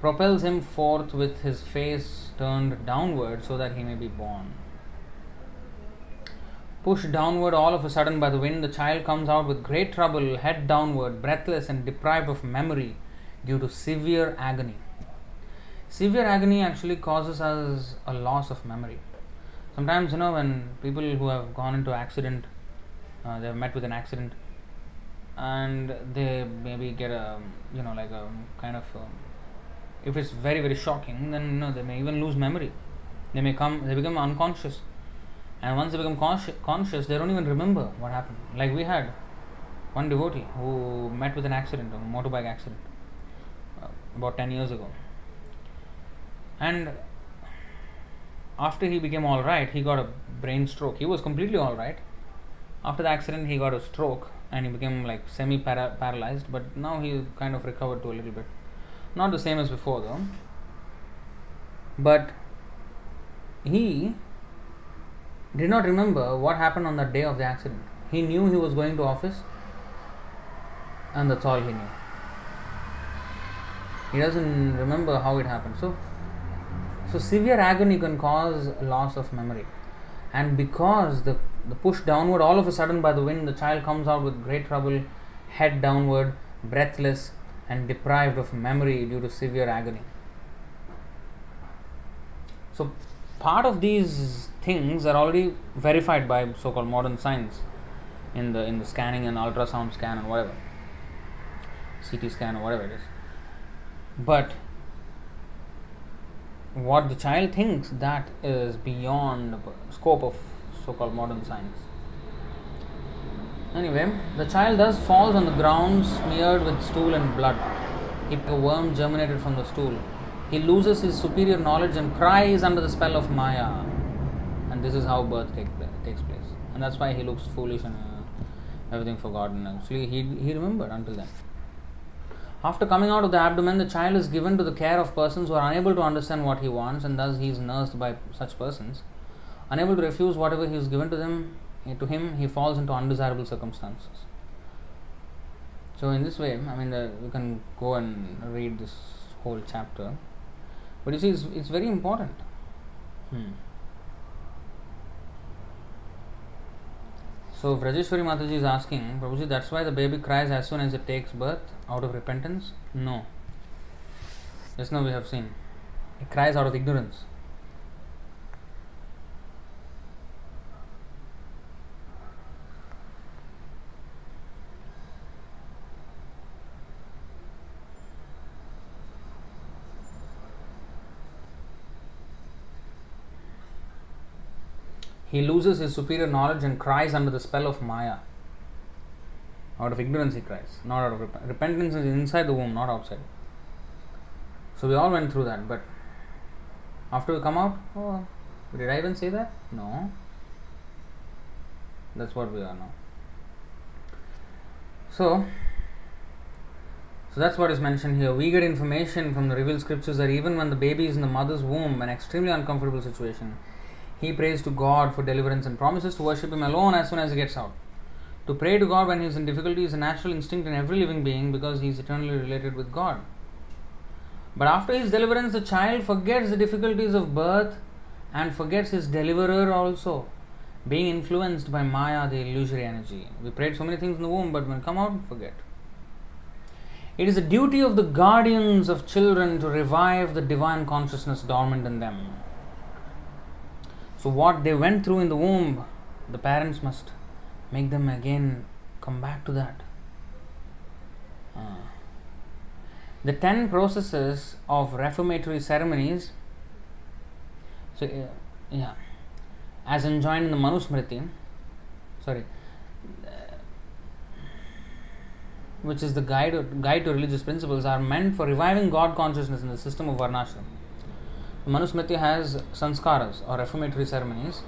propels him forth with his face turned downward so that he may be born. Pushed downward all of a sudden by the wind, the child comes out with great trouble, head downward, breathless and deprived of memory due to severe agony. Severe agony actually causes us a loss of memory. Sometimes, you know, when people who have gone into accident, uh, they have met with an accident, and they maybe get a, you know, like a kind of, um, if it's very very shocking, then you know they may even lose memory. They may come, they become unconscious and once they become consci- conscious, they don't even remember what happened. Like we had one devotee who met with an accident, a motorbike accident, uh, about 10 years ago. And after he became all right, he got a brain stroke. He was completely all right. After the accident, he got a stroke and he became like semi paralyzed, but now he kind of recovered to a little bit. Not the same as before though. But he did not remember what happened on the day of the accident. He knew he was going to office, and that's all he knew. He doesn't remember how it happened. So, so severe agony can cause loss of memory, and because the the push downward all of a sudden by the wind, the child comes out with great trouble, head downward, breathless, and deprived of memory due to severe agony. So, part of these things are already verified by so-called modern science in the in the scanning and ultrasound scan and whatever CT scan or whatever it is. But what the child thinks that is beyond the scope of so-called modern science. Anyway, the child thus falls on the ground smeared with stool and blood. If a worm germinated from the stool, he loses his superior knowledge and cries under the spell of Maya. And this is how birth take, takes place. And that's why he looks foolish and uh, everything forgotten actually he, he remembered until then. After coming out of the abdomen the child is given to the care of persons who are unable to understand what he wants and thus he is nursed by such persons. Unable to refuse whatever he is given to them eh, to him he falls into undesirable circumstances. So in this way i mean you can go and read this whole chapter but you see it's, it's very important hmm. So Vrajeshwari Mataji is asking, Prabhuji, that's why the baby cries as soon as it takes birth out of repentance? No. Just now we have seen. It cries out of ignorance. He loses his superior knowledge and cries under the spell of Maya. Out of ignorance, he cries, not out of rep- repentance. is inside the womb, not outside. So we all went through that, but after we come out, oh, did I even say that? No. That's what we are now. So, so that's what is mentioned here. We get information from the revealed scriptures that even when the baby is in the mother's womb, an extremely uncomfortable situation, he prays to God for deliverance and promises to worship Him alone as soon as he gets out. To pray to God when he is in difficulty is a natural instinct in every living being because he is eternally related with God. But after his deliverance, the child forgets the difficulties of birth and forgets his deliverer also, being influenced by Maya, the illusory energy. We prayed so many things in the womb, but when come out, forget. It is the duty of the guardians of children to revive the divine consciousness dormant in them. So, what they went through in the womb, the parents must make them again come back to that. Uh, the ten processes of reformatory ceremonies. So, uh, yeah, as enjoined in the Manusmriti, sorry, which is the guide, guide to religious principles, are meant for reviving God consciousness in the system of Varnashram. Manusmriti has sanskaras or reformatory ceremonies,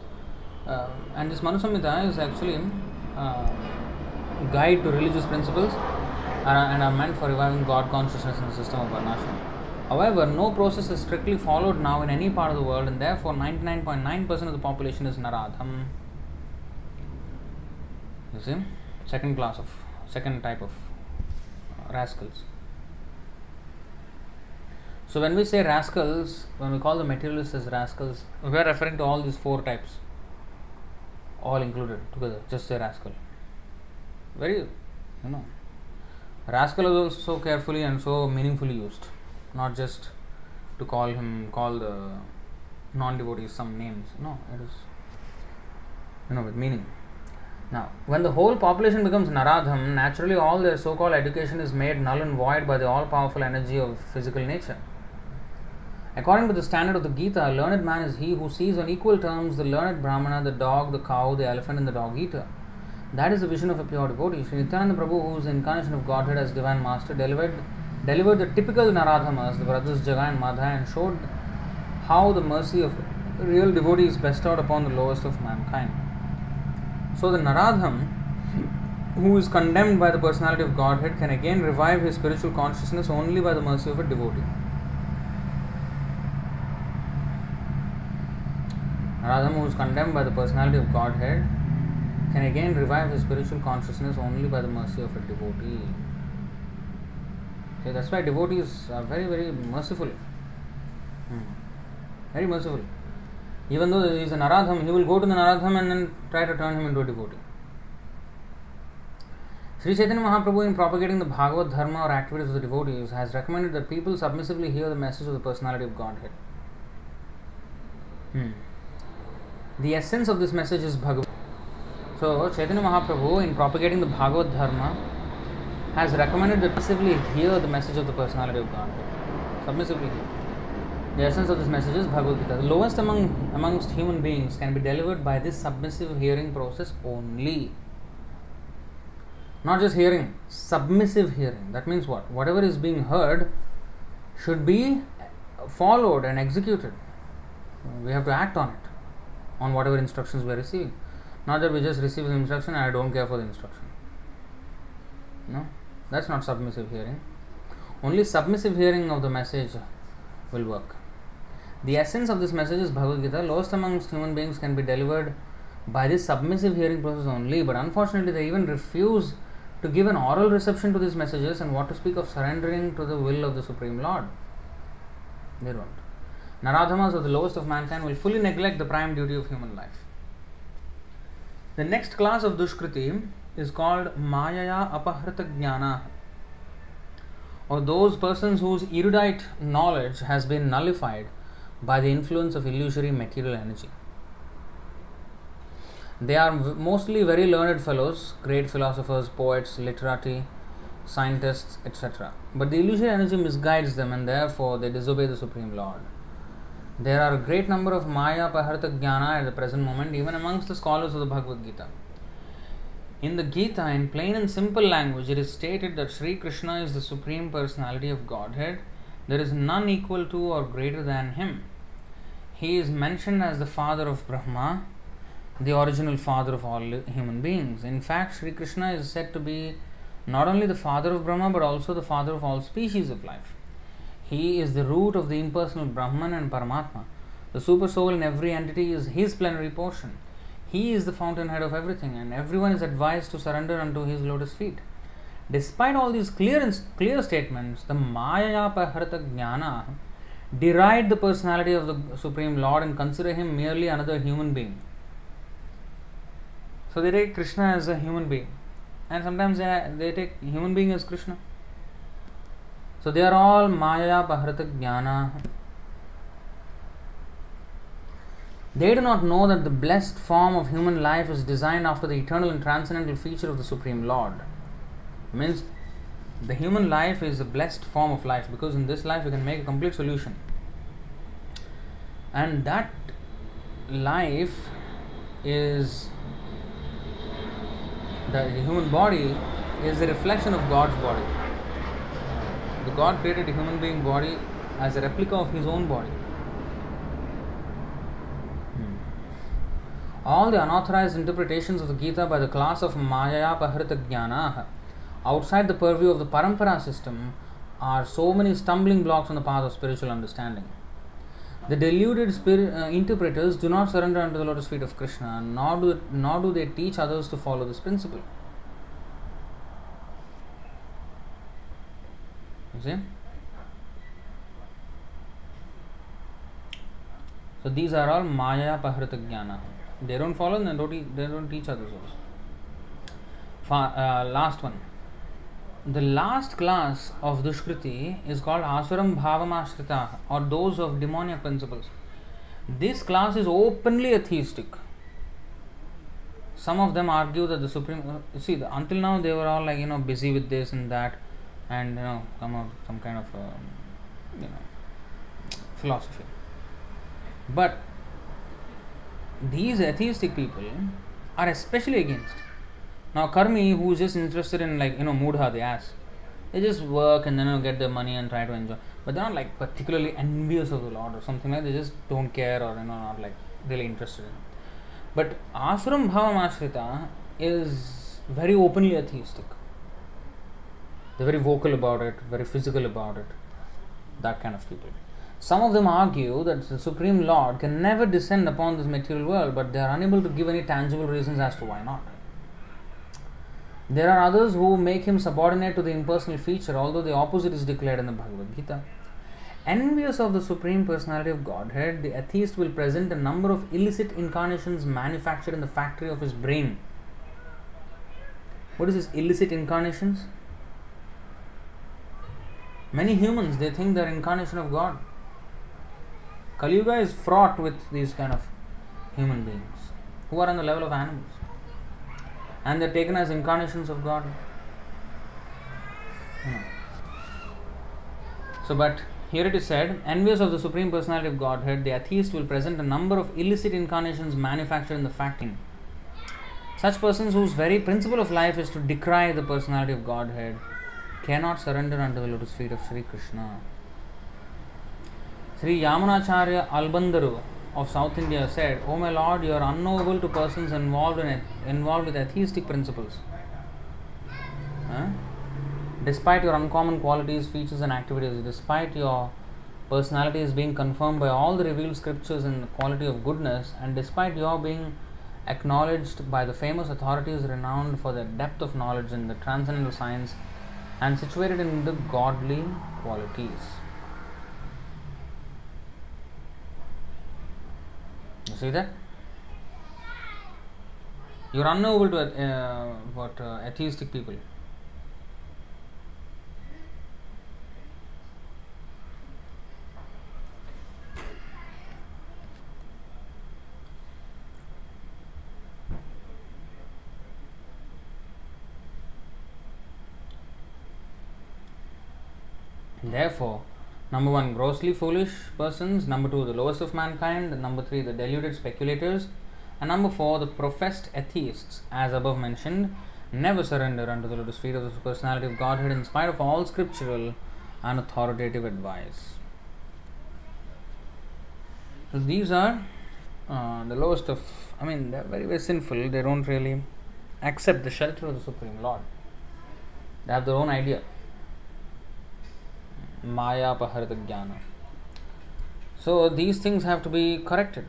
uh, and this Manusamhita is actually uh, guide to religious principles and are meant for reviving God consciousness in the system of Varnashram. However, no process is strictly followed now in any part of the world, and therefore 99.9% of the population is Naradham. You see, second class of second type of uh, rascals. So when we say rascals, when we call the materialists as rascals, we are referring to all these four types, all included together. Just say rascal. Very, you know, rascal is also so carefully and so meaningfully used, not just to call him, call the non-devotees some names. No, it is, you know, with meaning. Now, when the whole population becomes Naradham, naturally all their so called education is made null and void by the all powerful energy of physical nature. According to the standard of the Gita, a learned man is he who sees on equal terms the learned Brahmana, the dog, the cow, the elephant, and the dog eater. That is the vision of a pure devotee. Sri Nityananda Prabhu, who is the incarnation of Godhead as Divine Master, delivered, delivered the typical Naradhamas, the brothers Jagai and Madhai, and showed how the mercy of real devotee is bestowed upon the lowest of mankind. So the Naradham, who is condemned by the personality of Godhead, can again revive his spiritual consciousness only by the mercy of a devotee. Naradham, who is condemned by the personality of Godhead, can again revive his spiritual consciousness only by the mercy of a devotee. So that's why devotees are very, very merciful. Hmm. Very merciful. Even though he is a Naradham, he will go to the Naradham and then try to turn him into a devotee. Sri Chaitanya Mahaprabhu, in propagating the Bhagavad Dharma or activities of the devotees, has recommended that people submissively hear the message of the personality of Godhead. Hmm. The essence of this message is Bhagavad. So, Chaitanya Mahaprabhu, in propagating the Bhagavad Dharma, has recommended that submissively hear the message of the personality of Godhead. Submissively hear. The essence of this message is Bhagavad Gita. The lowest among amongst human beings can be delivered by this submissive hearing process only. Not just hearing, submissive hearing. That means what? Whatever is being heard should be followed and executed. We have to act on it, on whatever instructions we are receiving. Not that we just receive the instruction and I don't care for the instruction. No, that's not submissive hearing. Only submissive hearing of the message will work. The essence of this message is Bhagavad Gita. Lowest amongst human beings can be delivered by this submissive hearing process only, but unfortunately, they even refuse to give an oral reception to these messages and what to speak of surrendering to the will of the Supreme Lord. They don't. Naradhamas or the lowest of mankind will fully neglect the prime duty of human life. The next class of Dushkriti is called Mayaya Apahrita Jnana, or those persons whose erudite knowledge has been nullified by the influence of illusory material energy. They are mostly very learned fellows, great philosophers, poets, literati, scientists, etc. But the illusory energy misguides them and therefore they disobey the Supreme Lord. There are a great number of Maya Paharta Jnana at the present moment, even amongst the scholars of the Bhagavad Gita. In the Gita, in plain and simple language, it is stated that Sri Krishna is the Supreme Personality of Godhead. There is none equal to or greater than him. He is mentioned as the father of Brahma, the original father of all human beings. In fact, Sri Krishna is said to be not only the father of Brahma but also the father of all species of life. He is the root of the impersonal Brahman and Paramatma. The super soul in every entity is his plenary portion. He is the fountainhead of everything, and everyone is advised to surrender unto his lotus feet. Despite all these clear clear statements, the Maya Paharata Jnana deride the personality of the Supreme Lord and consider him merely another human being. So they take Krishna as a human being, and sometimes they, they take human being as Krishna. So they are all Maya Paharata Jnana. They do not know that the blessed form of human life is designed after the eternal and transcendental feature of the Supreme Lord. Means the human life is a blessed form of life because in this life you can make a complete solution. And that life is the human body is a reflection of God's body. The God created a human being body as a replica of his own body. All the unauthorized interpretations of the Gita by the class of Maya Pahrita Jnana outside the purview of the Parampara system are so many stumbling blocks on the path of spiritual understanding. The deluded spirit, uh, interpreters do not surrender unto the lotus feet of Krishna, nor do, nor do they teach others to follow this principle. See? So these are all Maya Pahrita Jnana. They don't follow and don't, they don't teach others also. Uh, last one. The last class of Dushkriti is called Asuram Bhavamashrita or those of demoniac principles. This class is openly atheistic. Some of them argue that the Supreme. See, until now they were all like, you know, busy with this and that and, you know, come up some kind of, um, you know, philosophy. But these atheistic people are especially against. Now, Karmi, who is just interested in like, you know, mudha, the ass, they just work and then you know, get their money and try to enjoy. But they're not like particularly envious of the Lord or something like that. They just don't care or, you know, not like really interested in. it. But Asuram Bhavam Ashrita is very openly atheistic. They're very vocal about it, very physical about it. That kind of people. Some of them argue that the Supreme Lord can never descend upon this material world, but they are unable to give any tangible reasons as to why not. There are others who make him subordinate to the impersonal feature, although the opposite is declared in the Bhagavad Gita. Envious of the Supreme Personality of Godhead, the atheist will present a number of illicit incarnations manufactured in the factory of his brain. What is this illicit incarnations? Many humans they think they're incarnation of God. Kali Yuga is fraught with these kind of human beings who are on the level of animals. And they're taken as incarnations of God. Hmm. So, but here it is said, envious of the Supreme Personality of Godhead, the atheist will present a number of illicit incarnations manufactured in the facting. Such persons whose very principle of life is to decry the personality of Godhead cannot surrender unto the lotus feet of Sri Krishna. Sri Yamunacharya Albandaru of South India said, O my Lord, you are unknowable to persons involved in involved with atheistic principles. Huh? Despite your uncommon qualities, features, and activities, despite your personality is being confirmed by all the revealed scriptures in the quality of goodness, and despite your being acknowledged by the famous authorities renowned for their depth of knowledge in the transcendental science and situated in the godly qualities. You see that? You are unknowable to uh, what uh, atheistic people. Therefore, number one, grossly foolish persons, number two, the lowest of mankind, number three, the deluded speculators, and number four, the professed atheists, as above mentioned, never surrender unto the lotus feet of the personality of Godhead in spite of all scriptural and authoritative advice. So these are uh, the lowest of, I mean, they're very, very sinful. They don't really accept the shelter of the Supreme Lord. They have their own idea. मायापहरत ज्ञान so these things have to be corrected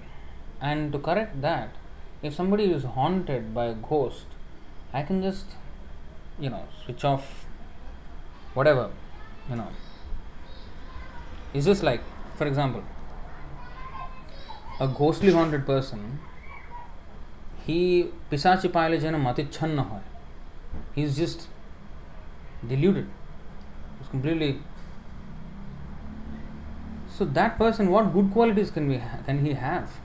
and to correct that if somebody is haunted by ghost I can just you know switch off whatever you know is just like for example a ghostly haunted person he पिसा चिपाले जन मतिच्छन्न हो is just deluded completely so that person what good qualities can we ha- can he have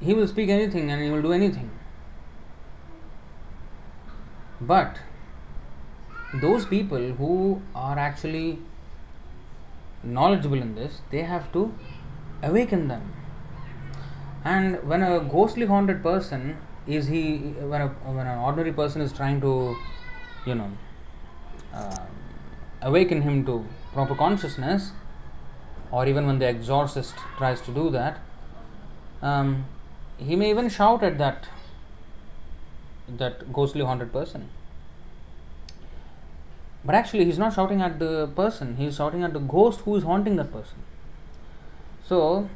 he will speak anything and he will do anything but those people who are actually knowledgeable in this they have to awaken them. And when a ghostly haunted person is he when a, when an ordinary person is trying to, you know, awaken him to proper consciousness, or even when the exorcist tries to do that, um, he may even shout at that that ghostly haunted person. But actually, he's not shouting at the person, he's shouting at the ghost who is haunting that person. So,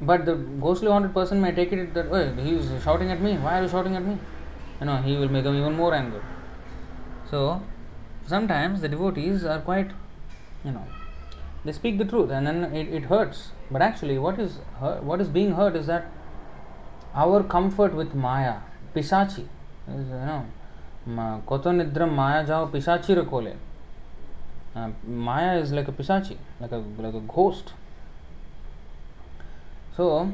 but the ghostly haunted person may take it that way, he's shouting at me, why are you shouting at me? You know, he will make him even more angry. So, sometimes the devotees are quite, you know, they speak the truth and then it, it hurts. But actually, what is hurt, what is being hurt is that our comfort with Maya, Pisachi, is, you know, Ma- Koto Nidram Maya Jao Pisachi Rakole. Uh, Maya is like a Pisachi, like a like a ghost. So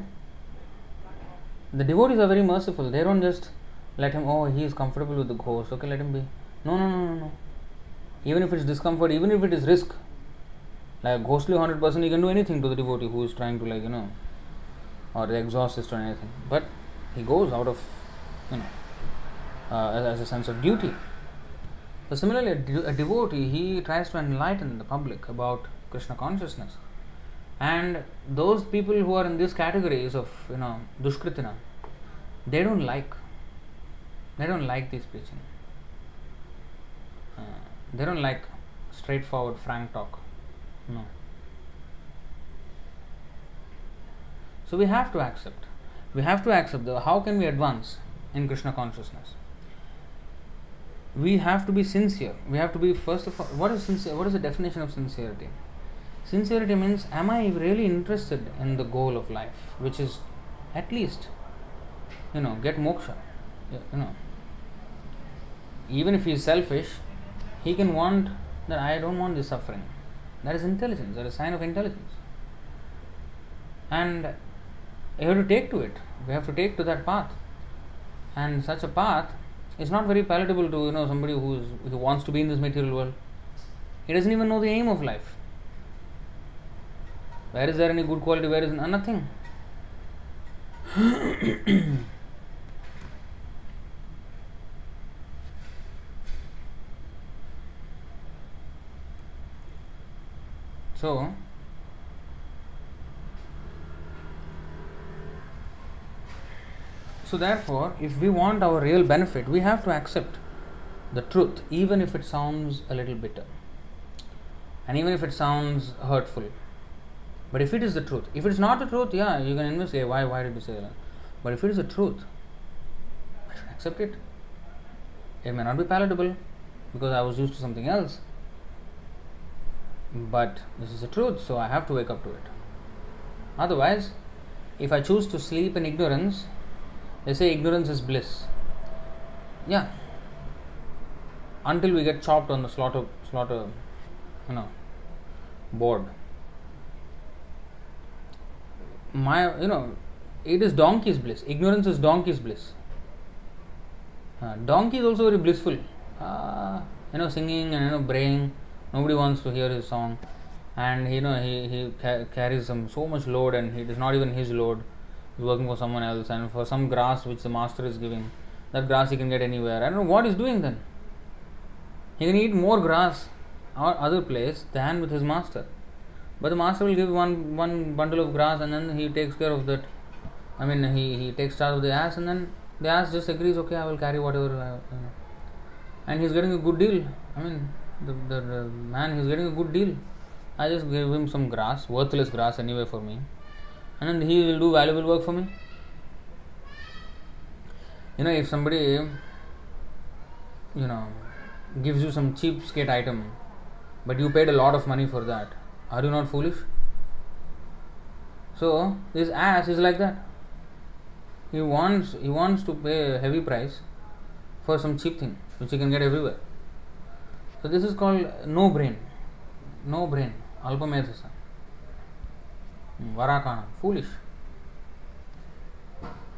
the devotees are very merciful. They don't just let him, oh, he is comfortable with the ghost, okay, let him be. No, no, no, no, no. Even if it's discomfort, even if it is risk, like ghostly haunted person, he can do anything to the devotee who is trying to, like, you know, or the exorcist or anything. But he goes out of, you know, uh, as, as a sense of duty. So similarly, a, de- a devotee he tries to enlighten the public about Krishna consciousness, and those people who are in these categories of you know dushkritina, they don't like. They don't like this preaching. They don't like straightforward, frank talk. No. So we have to accept. We have to accept the how can we advance in Krishna consciousness? We have to be sincere. We have to be first of all what is sincere what is the definition of sincerity? Sincerity means am I really interested in the goal of life, which is at least you know, get moksha. You know. Even if he is selfish, he can want that I don't want this suffering. That is intelligence, that is a sign of intelligence. And you have to take to it. We have to take to that path. And such a path is not very palatable to you know somebody who is who wants to be in this material world. He doesn't even know the aim of life. Where is there any good quality? Where is nothing? so So, therefore, if we want our real benefit, we have to accept the truth, even if it sounds a little bitter, and even if it sounds hurtful. But if it is the truth, if it's not the truth, yeah, you can investigate why, why did you say that? But if it is the truth, I should accept it. It may not be palatable because I was used to something else, but this is the truth, so I have to wake up to it. Otherwise, if I choose to sleep in ignorance, they say ignorance is bliss. Yeah. Until we get chopped on the slaughter, slaughter, you know, board. My, you know, it is donkey's bliss. Ignorance is donkey's bliss. Uh, donkey is also very blissful. Uh, you know, singing and you know, braying. Nobody wants to hear his song, and you know he he ca- carries some so much load, and it is not even his load. He's working for someone else and for some grass which the master is giving. That grass he can get anywhere. I don't know what he's doing then. He can eat more grass or other place than with his master. But the master will give one one bundle of grass and then he takes care of that. I mean he, he takes charge of the ass and then the ass just agrees okay i will carry whatever I, you know. and he's getting a good deal. I mean the, the, the man he's getting a good deal i just gave him some grass worthless grass anyway for me and he will do valuable work for me. You know, if somebody, you know, gives you some cheap skate item, but you paid a lot of money for that, are you not foolish? So this ass is like that. He wants he wants to pay a heavy price for some cheap thing which he can get everywhere. So this is called no brain, no brain, alpamethasa. Varakana, foolish.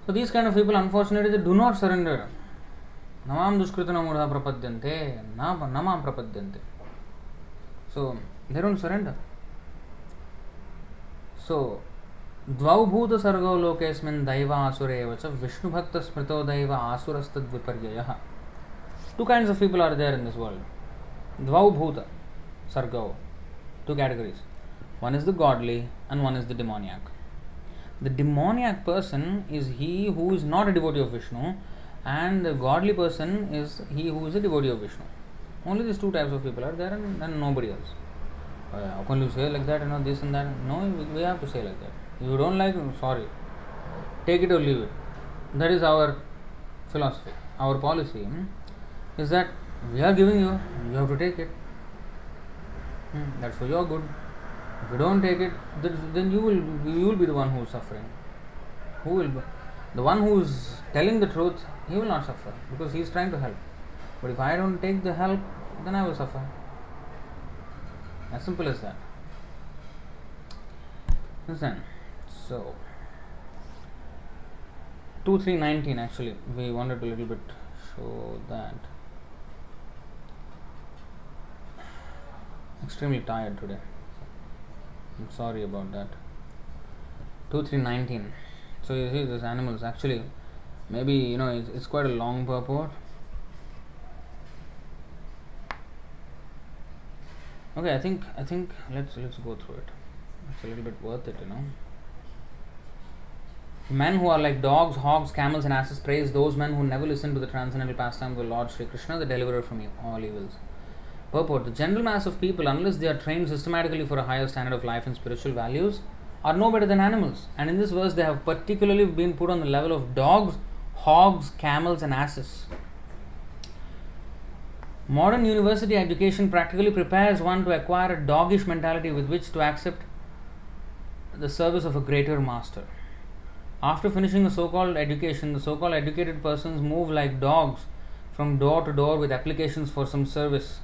So these kind of people, unfortunately, they do not surrender. Namam dushkritana mudha prapadyante, namam prapadyante. So they don't surrender. So द्वौ भूतसर्गौ लोकेऽस्मिन् दैव आसुर एव च विष्णुभक्तस्मृतो दैव आसुरस्तद्विपर्ययः Two kinds of people are there in this world. Dvau bhuta, sargao. Two categories. One is the godly and one is the demoniac. The demoniac person is he who is not a devotee of Vishnu, and the godly person is he who is a devotee of Vishnu. Only these two types of people are there and, and nobody else. Uh, can you say like that, you know, this and that? No, we have to say like that. If you don't like, sorry. Take it or leave it. That is our philosophy, our policy. Hmm? is that we are giving you, you have to take it. Hmm, that's for your good. If you don't take it, then you will you will be the one who is suffering. Who will be? The one who is telling the truth, he will not suffer because he is trying to help. But if I don't take the help, then I will suffer. As simple as that. Listen, so two three nineteen actually we wanted to a little bit show that. Extremely tired today. I'm sorry about that. 2319. So you see these animals actually maybe you know it's, it's quite a long purport. Okay, I think I think let's let's go through it. It's a little bit worth it, you know. Men who are like dogs, hogs, camels, and asses praise those men who never listen to the transcendental pastime of Lord Sri Krishna, the deliverer from all evils. Purport The general mass of people, unless they are trained systematically for a higher standard of life and spiritual values, are no better than animals. And in this verse, they have particularly been put on the level of dogs, hogs, camels, and asses. Modern university education practically prepares one to acquire a doggish mentality with which to accept the service of a greater master. After finishing a so called education, the so called educated persons move like dogs from door to door with applications for some service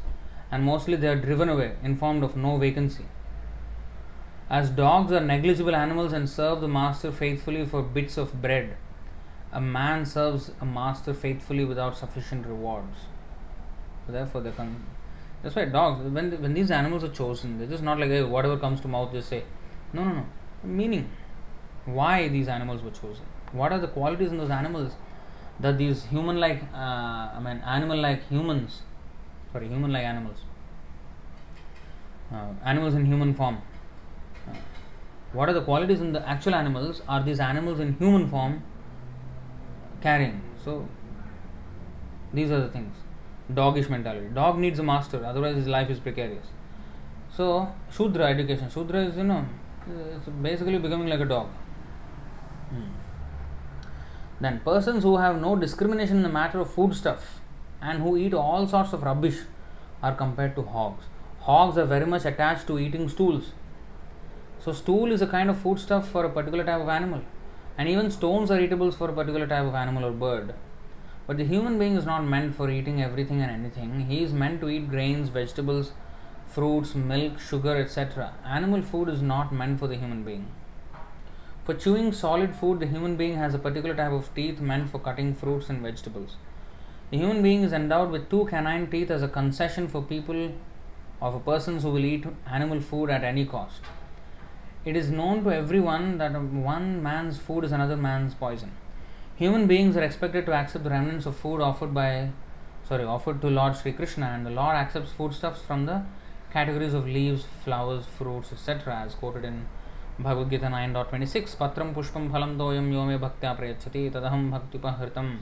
and mostly they are driven away, informed of no vacancy. As dogs are negligible animals and serve the master faithfully for bits of bread, a man serves a master faithfully without sufficient rewards. So therefore, they come. That's why dogs, when, when these animals are chosen, they're just not like hey, whatever comes to mouth, just say. No, no, no. Meaning, why these animals were chosen? What are the qualities in those animals that these human like, uh, I mean, animal like humans sorry, human like animals, uh, animals in human form. Uh, what are the qualities in the actual animals? Are these animals in human form carrying? So, these are the things. Doggish mentality. Dog needs a master, otherwise his life is precarious. So, Shudra education. Shudra is, you know, it's basically becoming like a dog. Hmm. Then, persons who have no discrimination in the matter of food stuff and who eat all sorts of rubbish are compared to hogs. Hogs are very much attached to eating stools. So, stool is a kind of foodstuff for a particular type of animal, and even stones are eatables for a particular type of animal or bird. But the human being is not meant for eating everything and anything. He is meant to eat grains, vegetables, fruits, milk, sugar, etc. Animal food is not meant for the human being. For chewing solid food, the human being has a particular type of teeth meant for cutting fruits and vegetables. The human being is endowed with two canine teeth as a concession for people of a persons who will eat animal food at any cost. It is known to everyone that one man's food is another man's poison. Human beings are expected to accept the remnants of food offered by sorry offered to Lord Sri Krishna and the Lord accepts foodstuffs from the categories of leaves, flowers, fruits, etc. as quoted in Bhagavad Gita 9.26 Patram pushpam phalam doyam yome bhaktya prayachati tadaham bhaktupahritam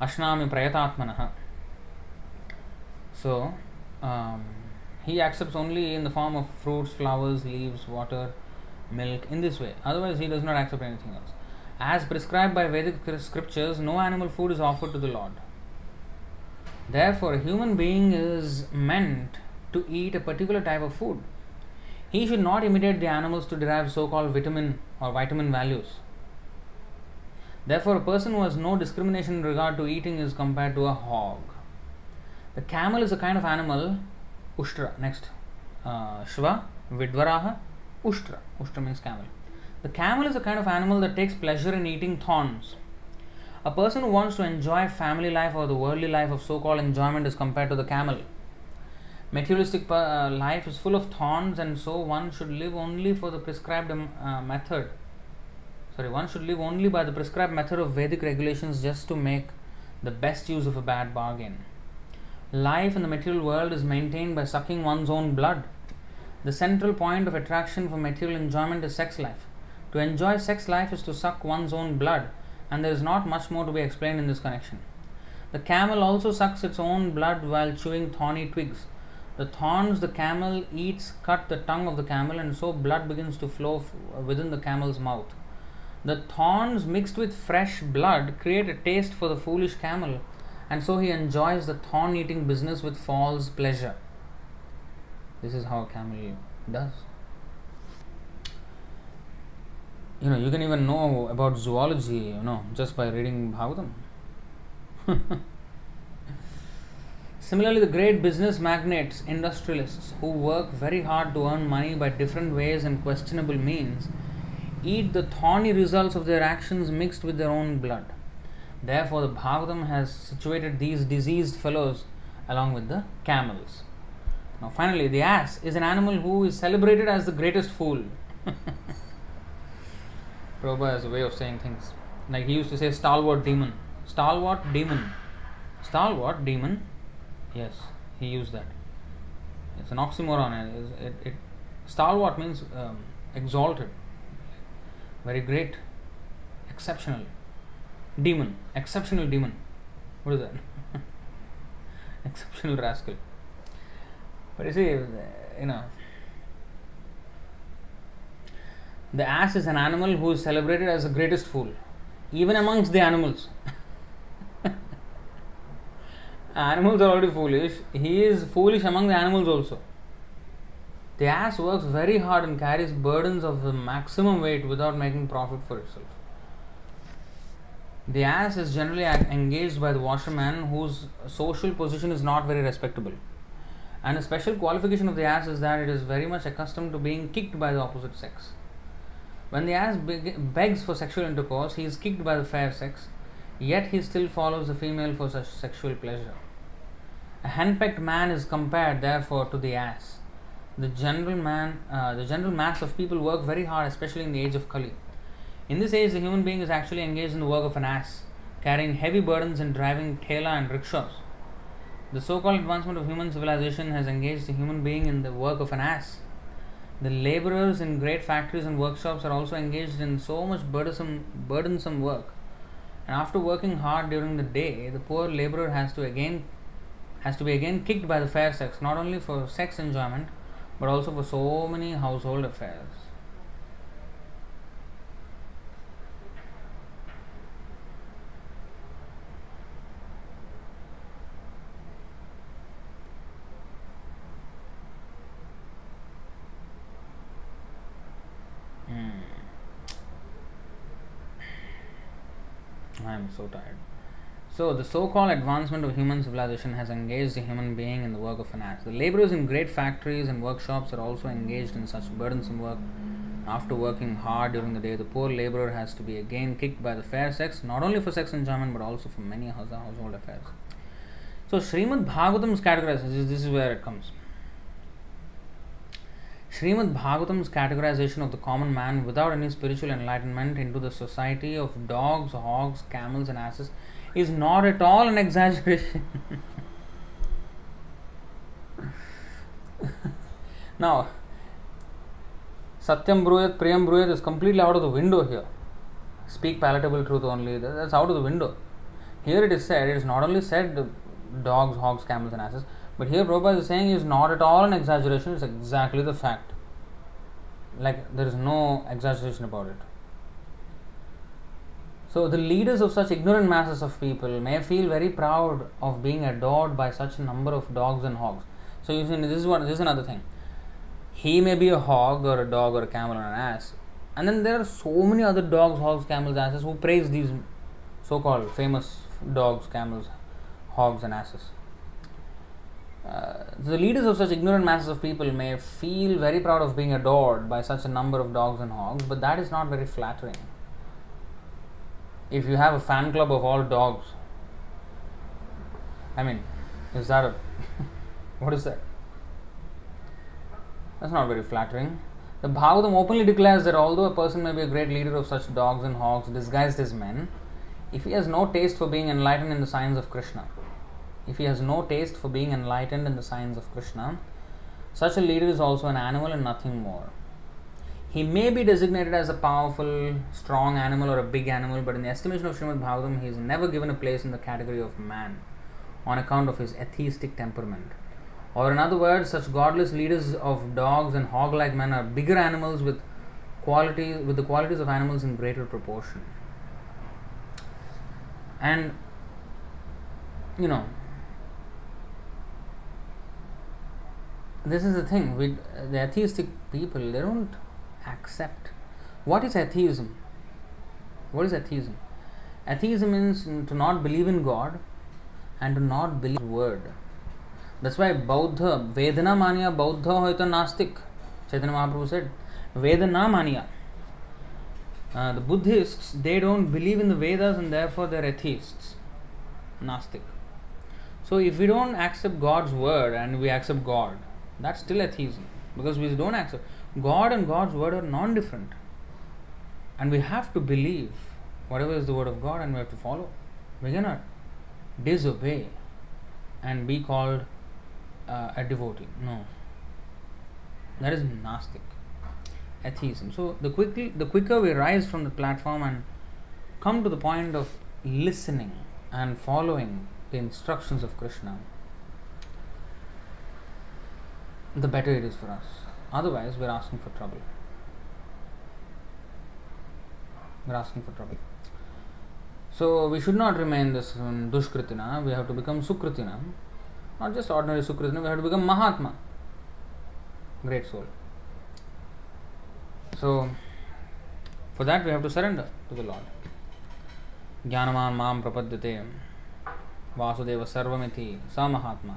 Ashnami Prayatatmanah. So, um, he accepts only in the form of fruits, flowers, leaves, water, milk, in this way. Otherwise, he does not accept anything else. As prescribed by Vedic scriptures, no animal food is offered to the Lord. Therefore, a human being is meant to eat a particular type of food. He should not imitate the animals to derive so called vitamin or vitamin values. Therefore, a person who has no discrimination in regard to eating is compared to a hog. The camel is a kind of animal, Ushtra. Next, uh, Shva, Vidvaraha, Ushtra. Ushtra means camel. The camel is a kind of animal that takes pleasure in eating thorns. A person who wants to enjoy family life or the worldly life of so called enjoyment is compared to the camel. Materialistic uh, life is full of thorns, and so one should live only for the prescribed um, uh, method sorry, one should live only by the prescribed method of Vedic regulations just to make the best use of a bad bargain. Life in the material world is maintained by sucking one's own blood. The central point of attraction for material enjoyment is sex life. To enjoy sex life is to suck one's own blood, and there is not much more to be explained in this connection. The camel also sucks its own blood while chewing thorny twigs. The thorns the camel eats cut the tongue of the camel, and so blood begins to flow f- within the camel's mouth. The thorns mixed with fresh blood create a taste for the foolish camel, and so he enjoys the thorn eating business with false pleasure. This is how a camel does. You know, you can even know about zoology, you know, just by reading Bhagavatam. Similarly, the great business magnates, industrialists who work very hard to earn money by different ways and questionable means eat the thorny results of their actions mixed with their own blood. Therefore, the Bhagavatam has situated these diseased fellows along with the camels. Now, finally, the ass is an animal who is celebrated as the greatest fool. Prabhupada has a way of saying things. Like he used to say, stalwart demon. Stalwart demon. Stalwart demon. Yes, he used that. It's an oxymoron. It, it, it stalwart means um, exalted, very great, exceptional. Demon, exceptional demon. What is that? exceptional rascal. But you see, you know, the ass is an animal who is celebrated as the greatest fool, even amongst the animals. animals are already foolish. He is foolish among the animals also. The ass works very hard and carries burdens of the maximum weight without making profit for itself. The ass is generally engaged by the washerman whose social position is not very respectable. And a special qualification of the ass is that it is very much accustomed to being kicked by the opposite sex. When the ass begs for sexual intercourse, he is kicked by the fair sex, yet he still follows the female for such sexual pleasure. A henpecked man is compared, therefore, to the ass. The general man, uh, the general mass of people work very hard, especially in the age of Kali. In this age, the human being is actually engaged in the work of an ass, carrying heavy burdens and driving thela and rickshaws. The so-called advancement of human civilization has engaged the human being in the work of an ass. The laborers in great factories and workshops are also engaged in so much burdensome, burdensome work. And after working hard during the day, the poor laborer has to again has to be again kicked by the fair sex, not only for sex enjoyment, but also for so many household affairs. Hmm. I am so tired. So, the so called advancement of human civilization has engaged the human being in the work of an ass. The laborers in great factories and workshops are also engaged in such burdensome work. After working hard during the day, the poor laborer has to be again kicked by the fair sex, not only for sex enjoyment but also for many household affairs. So, Srimad Bhagavatam's categorization, this is where it comes. Srimad Bhagavatam's categorization of the common man without any spiritual enlightenment into the society of dogs, hogs, camels, and asses is not at all an exaggeration. now, Satyam Bruyat, Priyam Bruyat is completely out of the window here. Speak palatable truth only, that's out of the window. Here it is said, it is not only said dogs, hogs, camels, and asses, but here Prabhupada is saying is not at all an exaggeration, it's exactly the fact. Like there is no exaggeration about it. So the leaders of such ignorant masses of people may feel very proud of being adored by such a number of dogs and hogs. So you see, this is what this is another thing. He may be a hog or a dog or a camel or an ass, and then there are so many other dogs, hogs, camels, asses who praise these so-called famous dogs, camels, hogs, and asses. Uh, the leaders of such ignorant masses of people may feel very proud of being adored by such a number of dogs and hogs, but that is not very flattering. If you have a fan club of all dogs, I mean, is that a what is that? That's not very flattering. The Bhagavatam openly declares that although a person may be a great leader of such dogs and hogs disguised as men, if he has no taste for being enlightened in the science of Krishna, if he has no taste for being enlightened in the science of Krishna, such a leader is also an animal and nothing more. He may be designated as a powerful, strong animal or a big animal, but in the estimation of Srimad Bhagavatam, he is never given a place in the category of man on account of his atheistic temperament. Or, in other words, such godless leaders of dogs and hog like men are bigger animals with qualities with the qualities of animals in greater proportion. And you know, this is the thing with the atheistic people, they don't accept. What is atheism? What is atheism? Atheism means to not believe in God and to not believe word. That's why Bauddha, Vedana mania Bauddha hoita Nastik. Chaitanya Mahaprabhu said, Vedana mania. Uh, the Buddhists, they don't believe in the Vedas and therefore they're atheists. Nastik. So if we don't accept God's word and we accept God, that's still atheism. Because we don't accept. God and God's word are non different. And we have to believe whatever is the word of God and we have to follow. We cannot disobey and be called uh, a devotee. No. That is Nastik. Atheism. So the quickly the quicker we rise from the platform and come to the point of listening and following the instructions of Krishna, the better it is for us. Otherwise, we're asking for trouble. We're asking for trouble. So, we should not remain this um, Dushkritina, we have to become Sukritina. Not just ordinary Sukritina, we have to become Mahatma. Great soul. So, for that we have to surrender to the Lord. ज्ञानवान माम प्रपद्यते वासुदेव सर्वमिति स महात्मा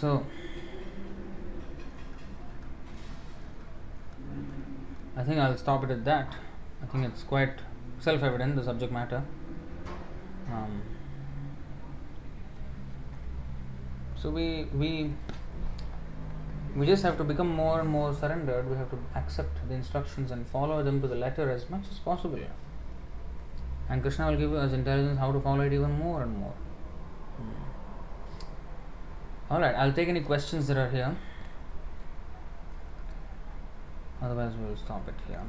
So, I think I'll stop it at that. I think it's quite self evident, the subject matter. Um, so, we, we, we just have to become more and more surrendered. We have to accept the instructions and follow them to the letter as much as possible. And Krishna will give us intelligence how to follow it even more and more. All right, I'll take any questions that are here. Otherwise, we'll stop it here.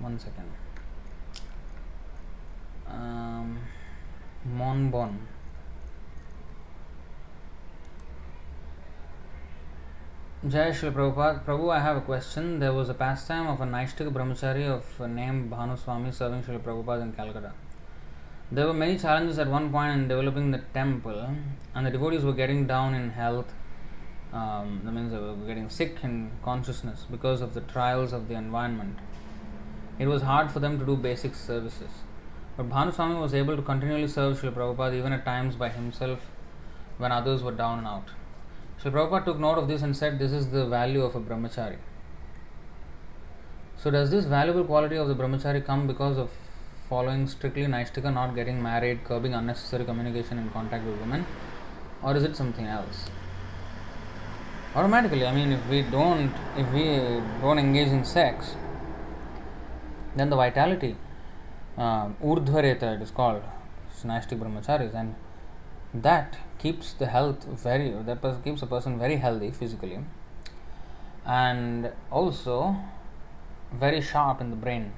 One second. Um, Monbon. Jai Shri Prabhupada. Prabhu, I have a question. There was a pastime of a Naishtika brahmachari of name Bhanu Swami serving Shri Prabhupada in Calcutta. There were many challenges at one point in developing the temple, and the devotees were getting down in health. Um, that means they were getting sick in consciousness because of the trials of the environment. It was hard for them to do basic services. But Bhanuswami was able to continually serve Srila Prabhupada even at times by himself when others were down and out. Srila Prabhupada took note of this and said, This is the value of a brahmachari. So, does this valuable quality of the brahmachari come because of following strictly Naishtika, not getting married, curbing unnecessary communication and contact with women, or is it something else? Automatically, I mean, if we don't, if we don't engage in sex, then the vitality, uh, urdhvareta it is called, Naishtik brahmacharis, and that keeps the health very, that person keeps a person very healthy physically, and also very sharp in the brain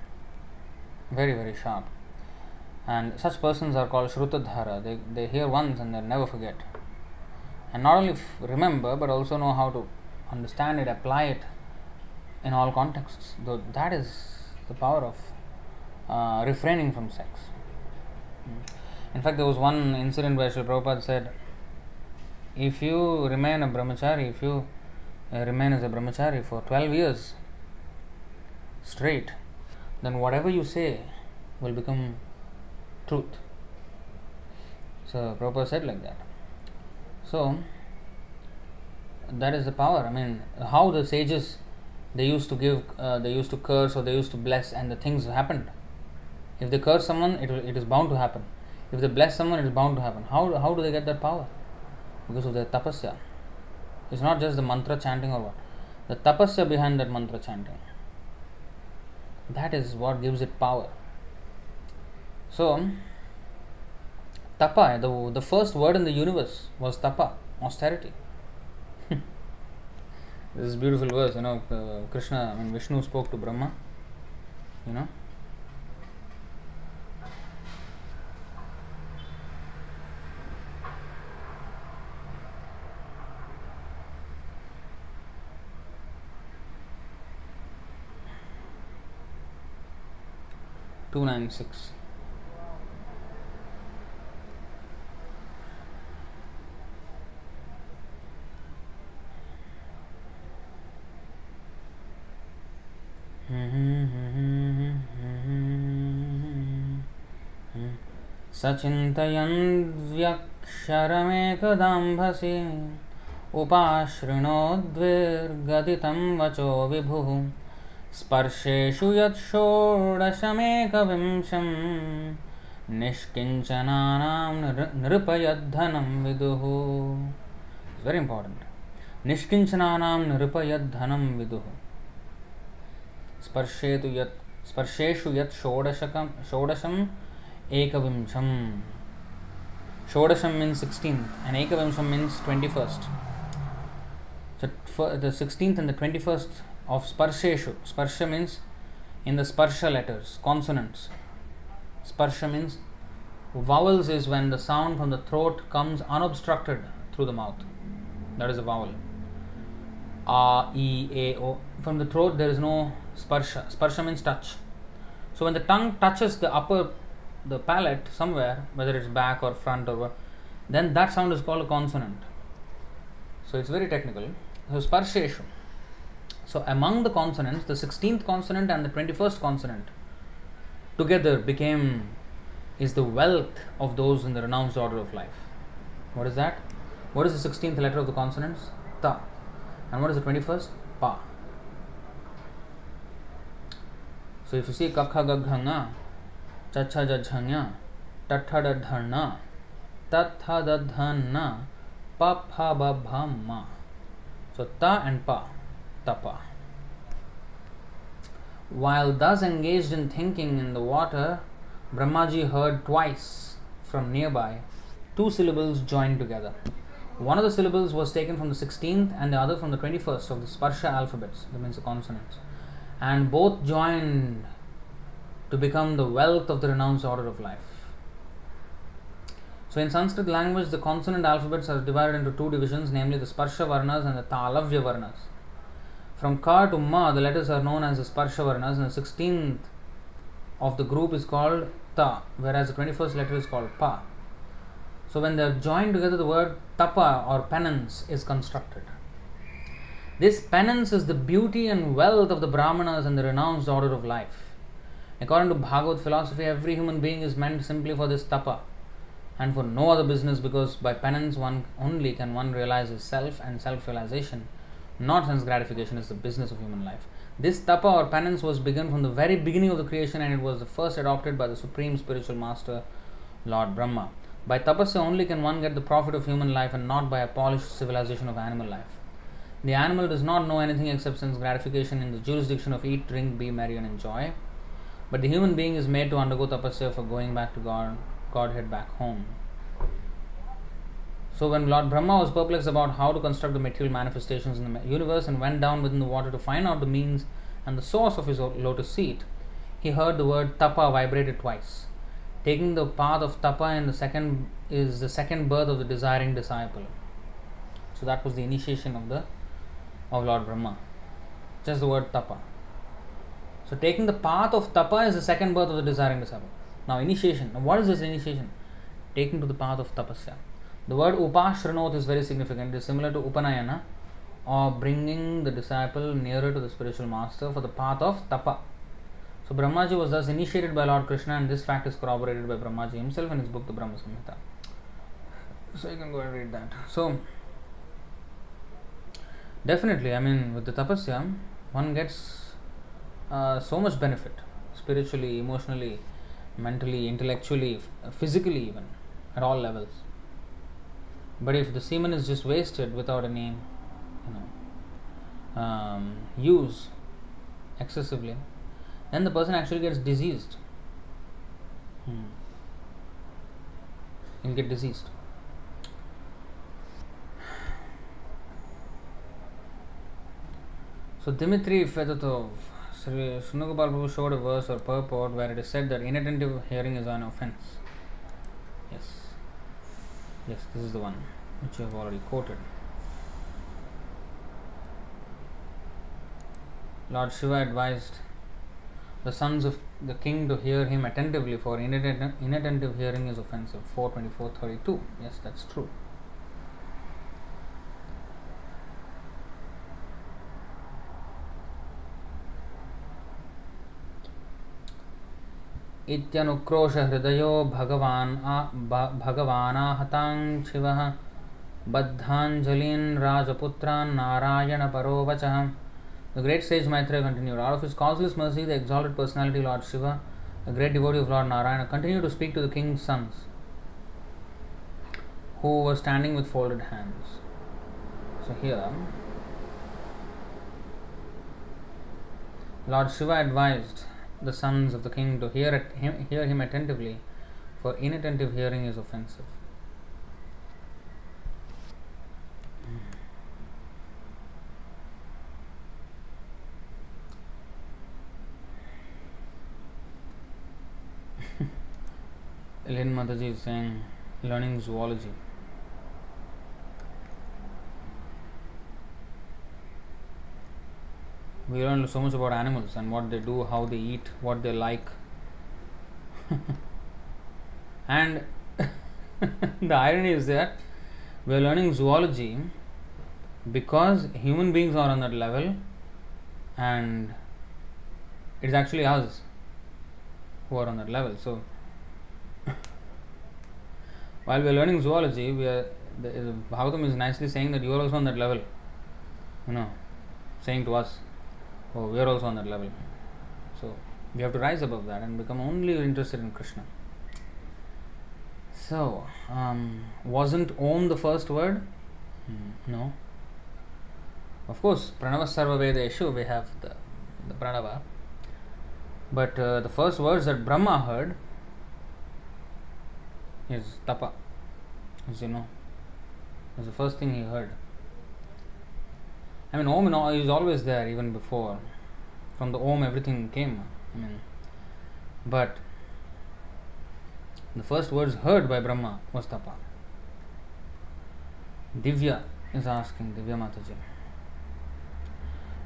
very very sharp. And such persons are called shrutadhara. They, they hear once and they never forget. And not only f- remember but also know how to understand it apply it in all contexts. Though that is the power of uh, refraining from sex. In fact there was one incident where Sri Prabhupada said if you remain a brahmachari if you uh, remain as a brahmachari for 12 years straight then whatever you say will become truth. So Prabhupada said like that. So that is the power. I mean, how the sages they used to give, uh, they used to curse or they used to bless, and the things happened. If they curse someone, it, it is bound to happen. If they bless someone, it is bound to happen. How, how do they get that power? Because of their tapasya. It's not just the mantra chanting or what. The tapasya behind that mantra chanting. That is what gives it power. So, tapa, the, the first word in the universe was tapa, austerity. this is beautiful verse, you know. Uh, Krishna, I mean, Vishnu spoke to Brahma, you know. Two nine six सचिन्तयन् व्यक्षरमेकदाम्भसि उपाश्रृणोद्विर्गदितं वचो विभुः। स्पर्शेषु यत् षोडशमेकविंशं निष्किञ्चनानां नृपयद्धनं विदुः। Very important निष्किञ्चनानां नृपयद्धनं विदुः। स्पर्शे तु यत्, स्पर्शेषु यत् षोडशकं, षोडशम् एकविंशं षोडशं means sixteenth ekavimsham means 21st so for the 16th and the 21st of sparsheshu sparsha means in the sparsha letters consonants. Sparsha means vowels is when the sound from the throat comes unobstructed through the mouth. That is a vowel. A e a o. From the throat there is no sparsha. Sparsha means touch. So when the tongue touches the upper the palate somewhere, whether it's back or front or what, then that sound is called a consonant. So it's very technical. So sparsheshu. So among the consonants, the 16th consonant and the 21st consonant together became is the wealth of those in the renounced order of life. What is that? What is the 16th letter of the consonants? Ta. And what is the 21st? Pa. So if you see kakha gaghanga, chacha jajhanya, tatha dadhana, tatha dadhana, pa pha ba bha ma. So ta and pa, tapa. While thus engaged in thinking in the water, Brahmaji heard twice from nearby two syllables joined together. One of the syllables was taken from the 16th and the other from the 21st of the Sparsha alphabets, that means the consonants, and both joined to become the wealth of the renounced order of life. So, in Sanskrit language, the consonant alphabets are divided into two divisions, namely the Sparsha Varnas and the Talavya Varnas. From Ka to Ma, the letters are known as the Sparsha Varnas, and the 16th of the group is called Ta, whereas the 21st letter is called Pa. So, when they are joined together, the word Tapa or penance is constructed. This penance is the beauty and wealth of the Brahmanas and the renounced order of life. According to Bhagavad philosophy, every human being is meant simply for this tapa and for no other business because by penance one only can one realize his self and self-realization. Not sense gratification is the business of human life. This tapa or penance was begun from the very beginning of the creation and it was the first adopted by the supreme spiritual master, Lord Brahma. By tapasya only can one get the profit of human life and not by a polished civilization of animal life. The animal does not know anything except sense gratification in the jurisdiction of eat, drink, be merry, and enjoy. But the human being is made to undergo tapasya for going back to God, Godhead back home. So when Lord Brahma was perplexed about how to construct the material manifestations in the universe and went down within the water to find out the means and the source of his lotus seat, he heard the word tapa vibrated twice. Taking the path of tapa in the second is the second birth of the desiring disciple. So that was the initiation of the of Lord Brahma. Just the word tapa. So taking the path of tapa is the second birth of the desiring disciple. Now initiation. Now what is this initiation? Taking to the path of tapasya. The word upashranot is very significant. It is similar to upanayana or bringing the disciple nearer to the spiritual master for the path of tapa. So Brahmaji was thus initiated by Lord Krishna and this fact is corroborated by Brahmaji himself in his book The Brahma Samhita. So you can go and read that. So definitely, I mean with the tapasya, one gets uh, so much benefit spiritually, emotionally, mentally, intellectually, physically even at all levels. But if the semen is just wasted without any you know, um, use excessively, then the person actually gets diseased. Hmm. He'll get diseased. So Dimitri Fedotov, Sri Sunagopal showed a verse or purport where it is said that inattentive hearing is an offense. Yes. This is the one which you have already quoted. Lord Shiva advised the sons of the king to hear him attentively, for inattentive, inattentive hearing is offensive. 424.32. Yes, that's true. इत्यनुक्रोश हृदयो भगवान् भगवानाहतां शिवः। बद्धाञ्जलीन् राजपुत्रान् नारायणपरो वचः। The great sage Maitreya continued all of his causeless mercy the exalted personality Lord Shiva the great devotee of Lord Narayana continue to speak to the king's sons who were standing with folded hands so here Lord Shiva advised the sons of the king to hear, it, him, hear him attentively, for inattentive hearing is offensive. Hmm. Lynn Mataji is saying learning zoology. We learn so much about animals and what they do, how they eat, what they like. and the irony is that we are learning zoology because human beings are on that level and it's actually us who are on that level. So while we are learning zoology, we are the, Bhagavatam is nicely saying that you are also on that level. You know, saying to us, Oh, we are also on that level. So we have to rise above that and become only interested in Krishna. So, um, wasn't Om the first word? Hmm, no. Of course, Pranava Sarva Vedeshu, we have the, the Pranava. But uh, the first words that Brahma heard is Tapa. As you know, was the first thing he heard. I mean, Om is always there even before. From the Om, everything came. I mean, but the first words heard by Brahma was Tapa. Divya is asking, Divya Mataji.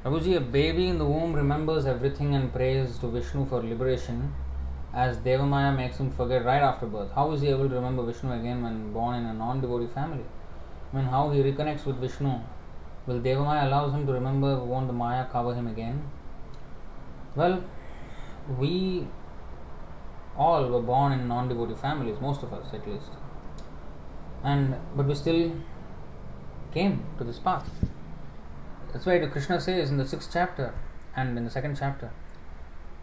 Prabhuji, a baby in the womb remembers everything and prays to Vishnu for liberation as Devamaya makes him forget right after birth. How is he able to remember Vishnu again when born in a non devotee family? I mean, how he reconnects with Vishnu Will Devamaya allows him to remember, won't the Maya cover him again? Well, we all were born in non devotee families, most of us at least. And but we still came to this path. That's why Krishna says in the sixth chapter and in the second chapter,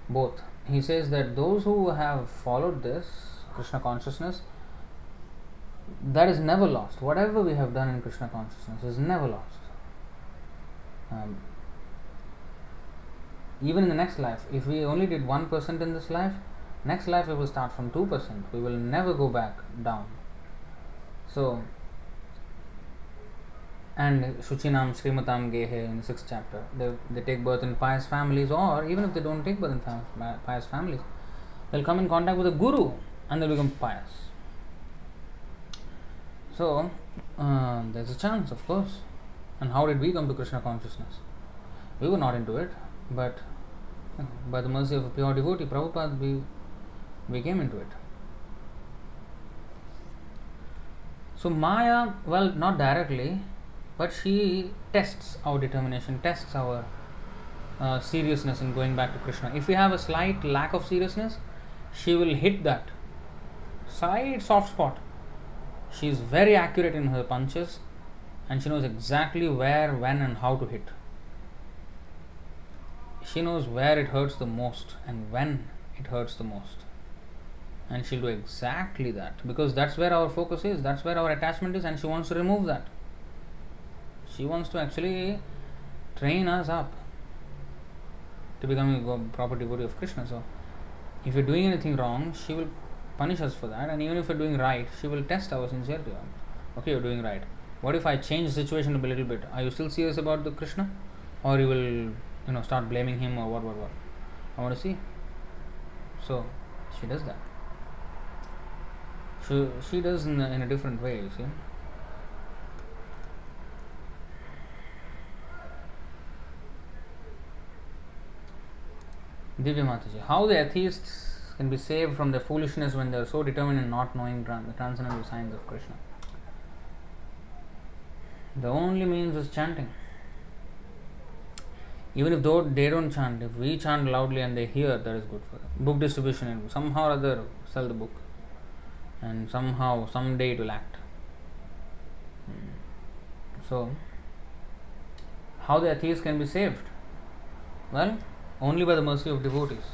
both. He says that those who have followed this Krishna consciousness, that is never lost. Whatever we have done in Krishna consciousness is never lost um, even in the next life, if we only did 1% in this life, next life we will start from 2%. We will never go back down. So, and Shuchinam Srimatam Gehe in the sixth chapter, they, they take birth in pious families, or even if they don't take birth in pious families, they'll come in contact with a guru and they'll become pious. So, uh, there's a chance, of course. And how did we come to Krishna consciousness? We were not into it, but by the mercy of a pure devotee, Prabhupada, we, we came into it. So, Maya, well, not directly, but she tests our determination, tests our uh, seriousness in going back to Krishna. If we have a slight lack of seriousness, she will hit that slight soft spot. She is very accurate in her punches and she knows exactly where, when, and how to hit. She knows where it hurts the most and when it hurts the most. And she'll do exactly that because that's where our focus is, that's where our attachment is, and she wants to remove that. She wants to actually train us up to becoming a proper devotee of Krishna. So, if you're doing anything wrong, she will punish us for that, and even if you're doing right, she will test our sincerity. Okay, you're doing right. What if I change the situation a little bit? Are you still serious about the Krishna, or you will, you know, start blaming him or what, what, what? I want to see. So, she does that. She she does in a, in a different way. You see. Divya Mataji, how the atheists can be saved from their foolishness when they are so determined in not knowing the transcendental signs of Krishna? The only means is chanting. Even if though they don't chant, if we chant loudly and they hear, that is good for them. Book distribution, and somehow or other sell the book, and somehow, someday it will act. Hmm. So, how the atheist can be saved? Well, only by the mercy of devotees.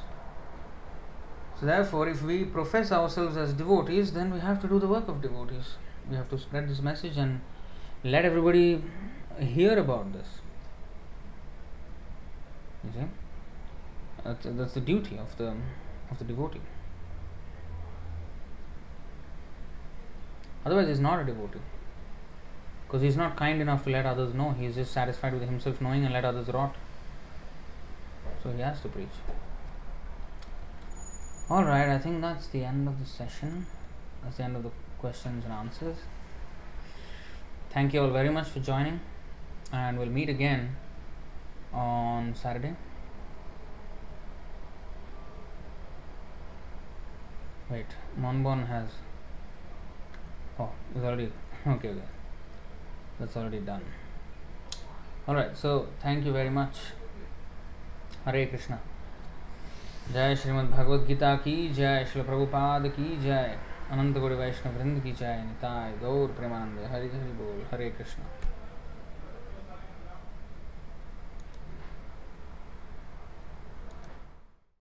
So, therefore, if we profess ourselves as devotees, then we have to do the work of devotees. We have to spread this message and let everybody hear about this. You see, that's, that's the duty of the of the devotee. Otherwise, he's not a devotee because he's not kind enough to let others know. He's just satisfied with himself knowing and let others rot. So he has to preach. All right, I think that's the end of the session. That's the end of the questions and answers. Thank you all very much for joining, and we'll meet again on Saturday. Wait, Monbon has. Oh, it's already. Okay, okay. That's already done. Alright, so thank you very much. हरे कृष्णा जय श्रीमद् भगवद गीता की जय श्री प्रभुपाद की जय अनंत गुरु वैष्णव वृंद की जय निताय गौर प्रेमानंद हरि हरि बोल हरे कृष्णा।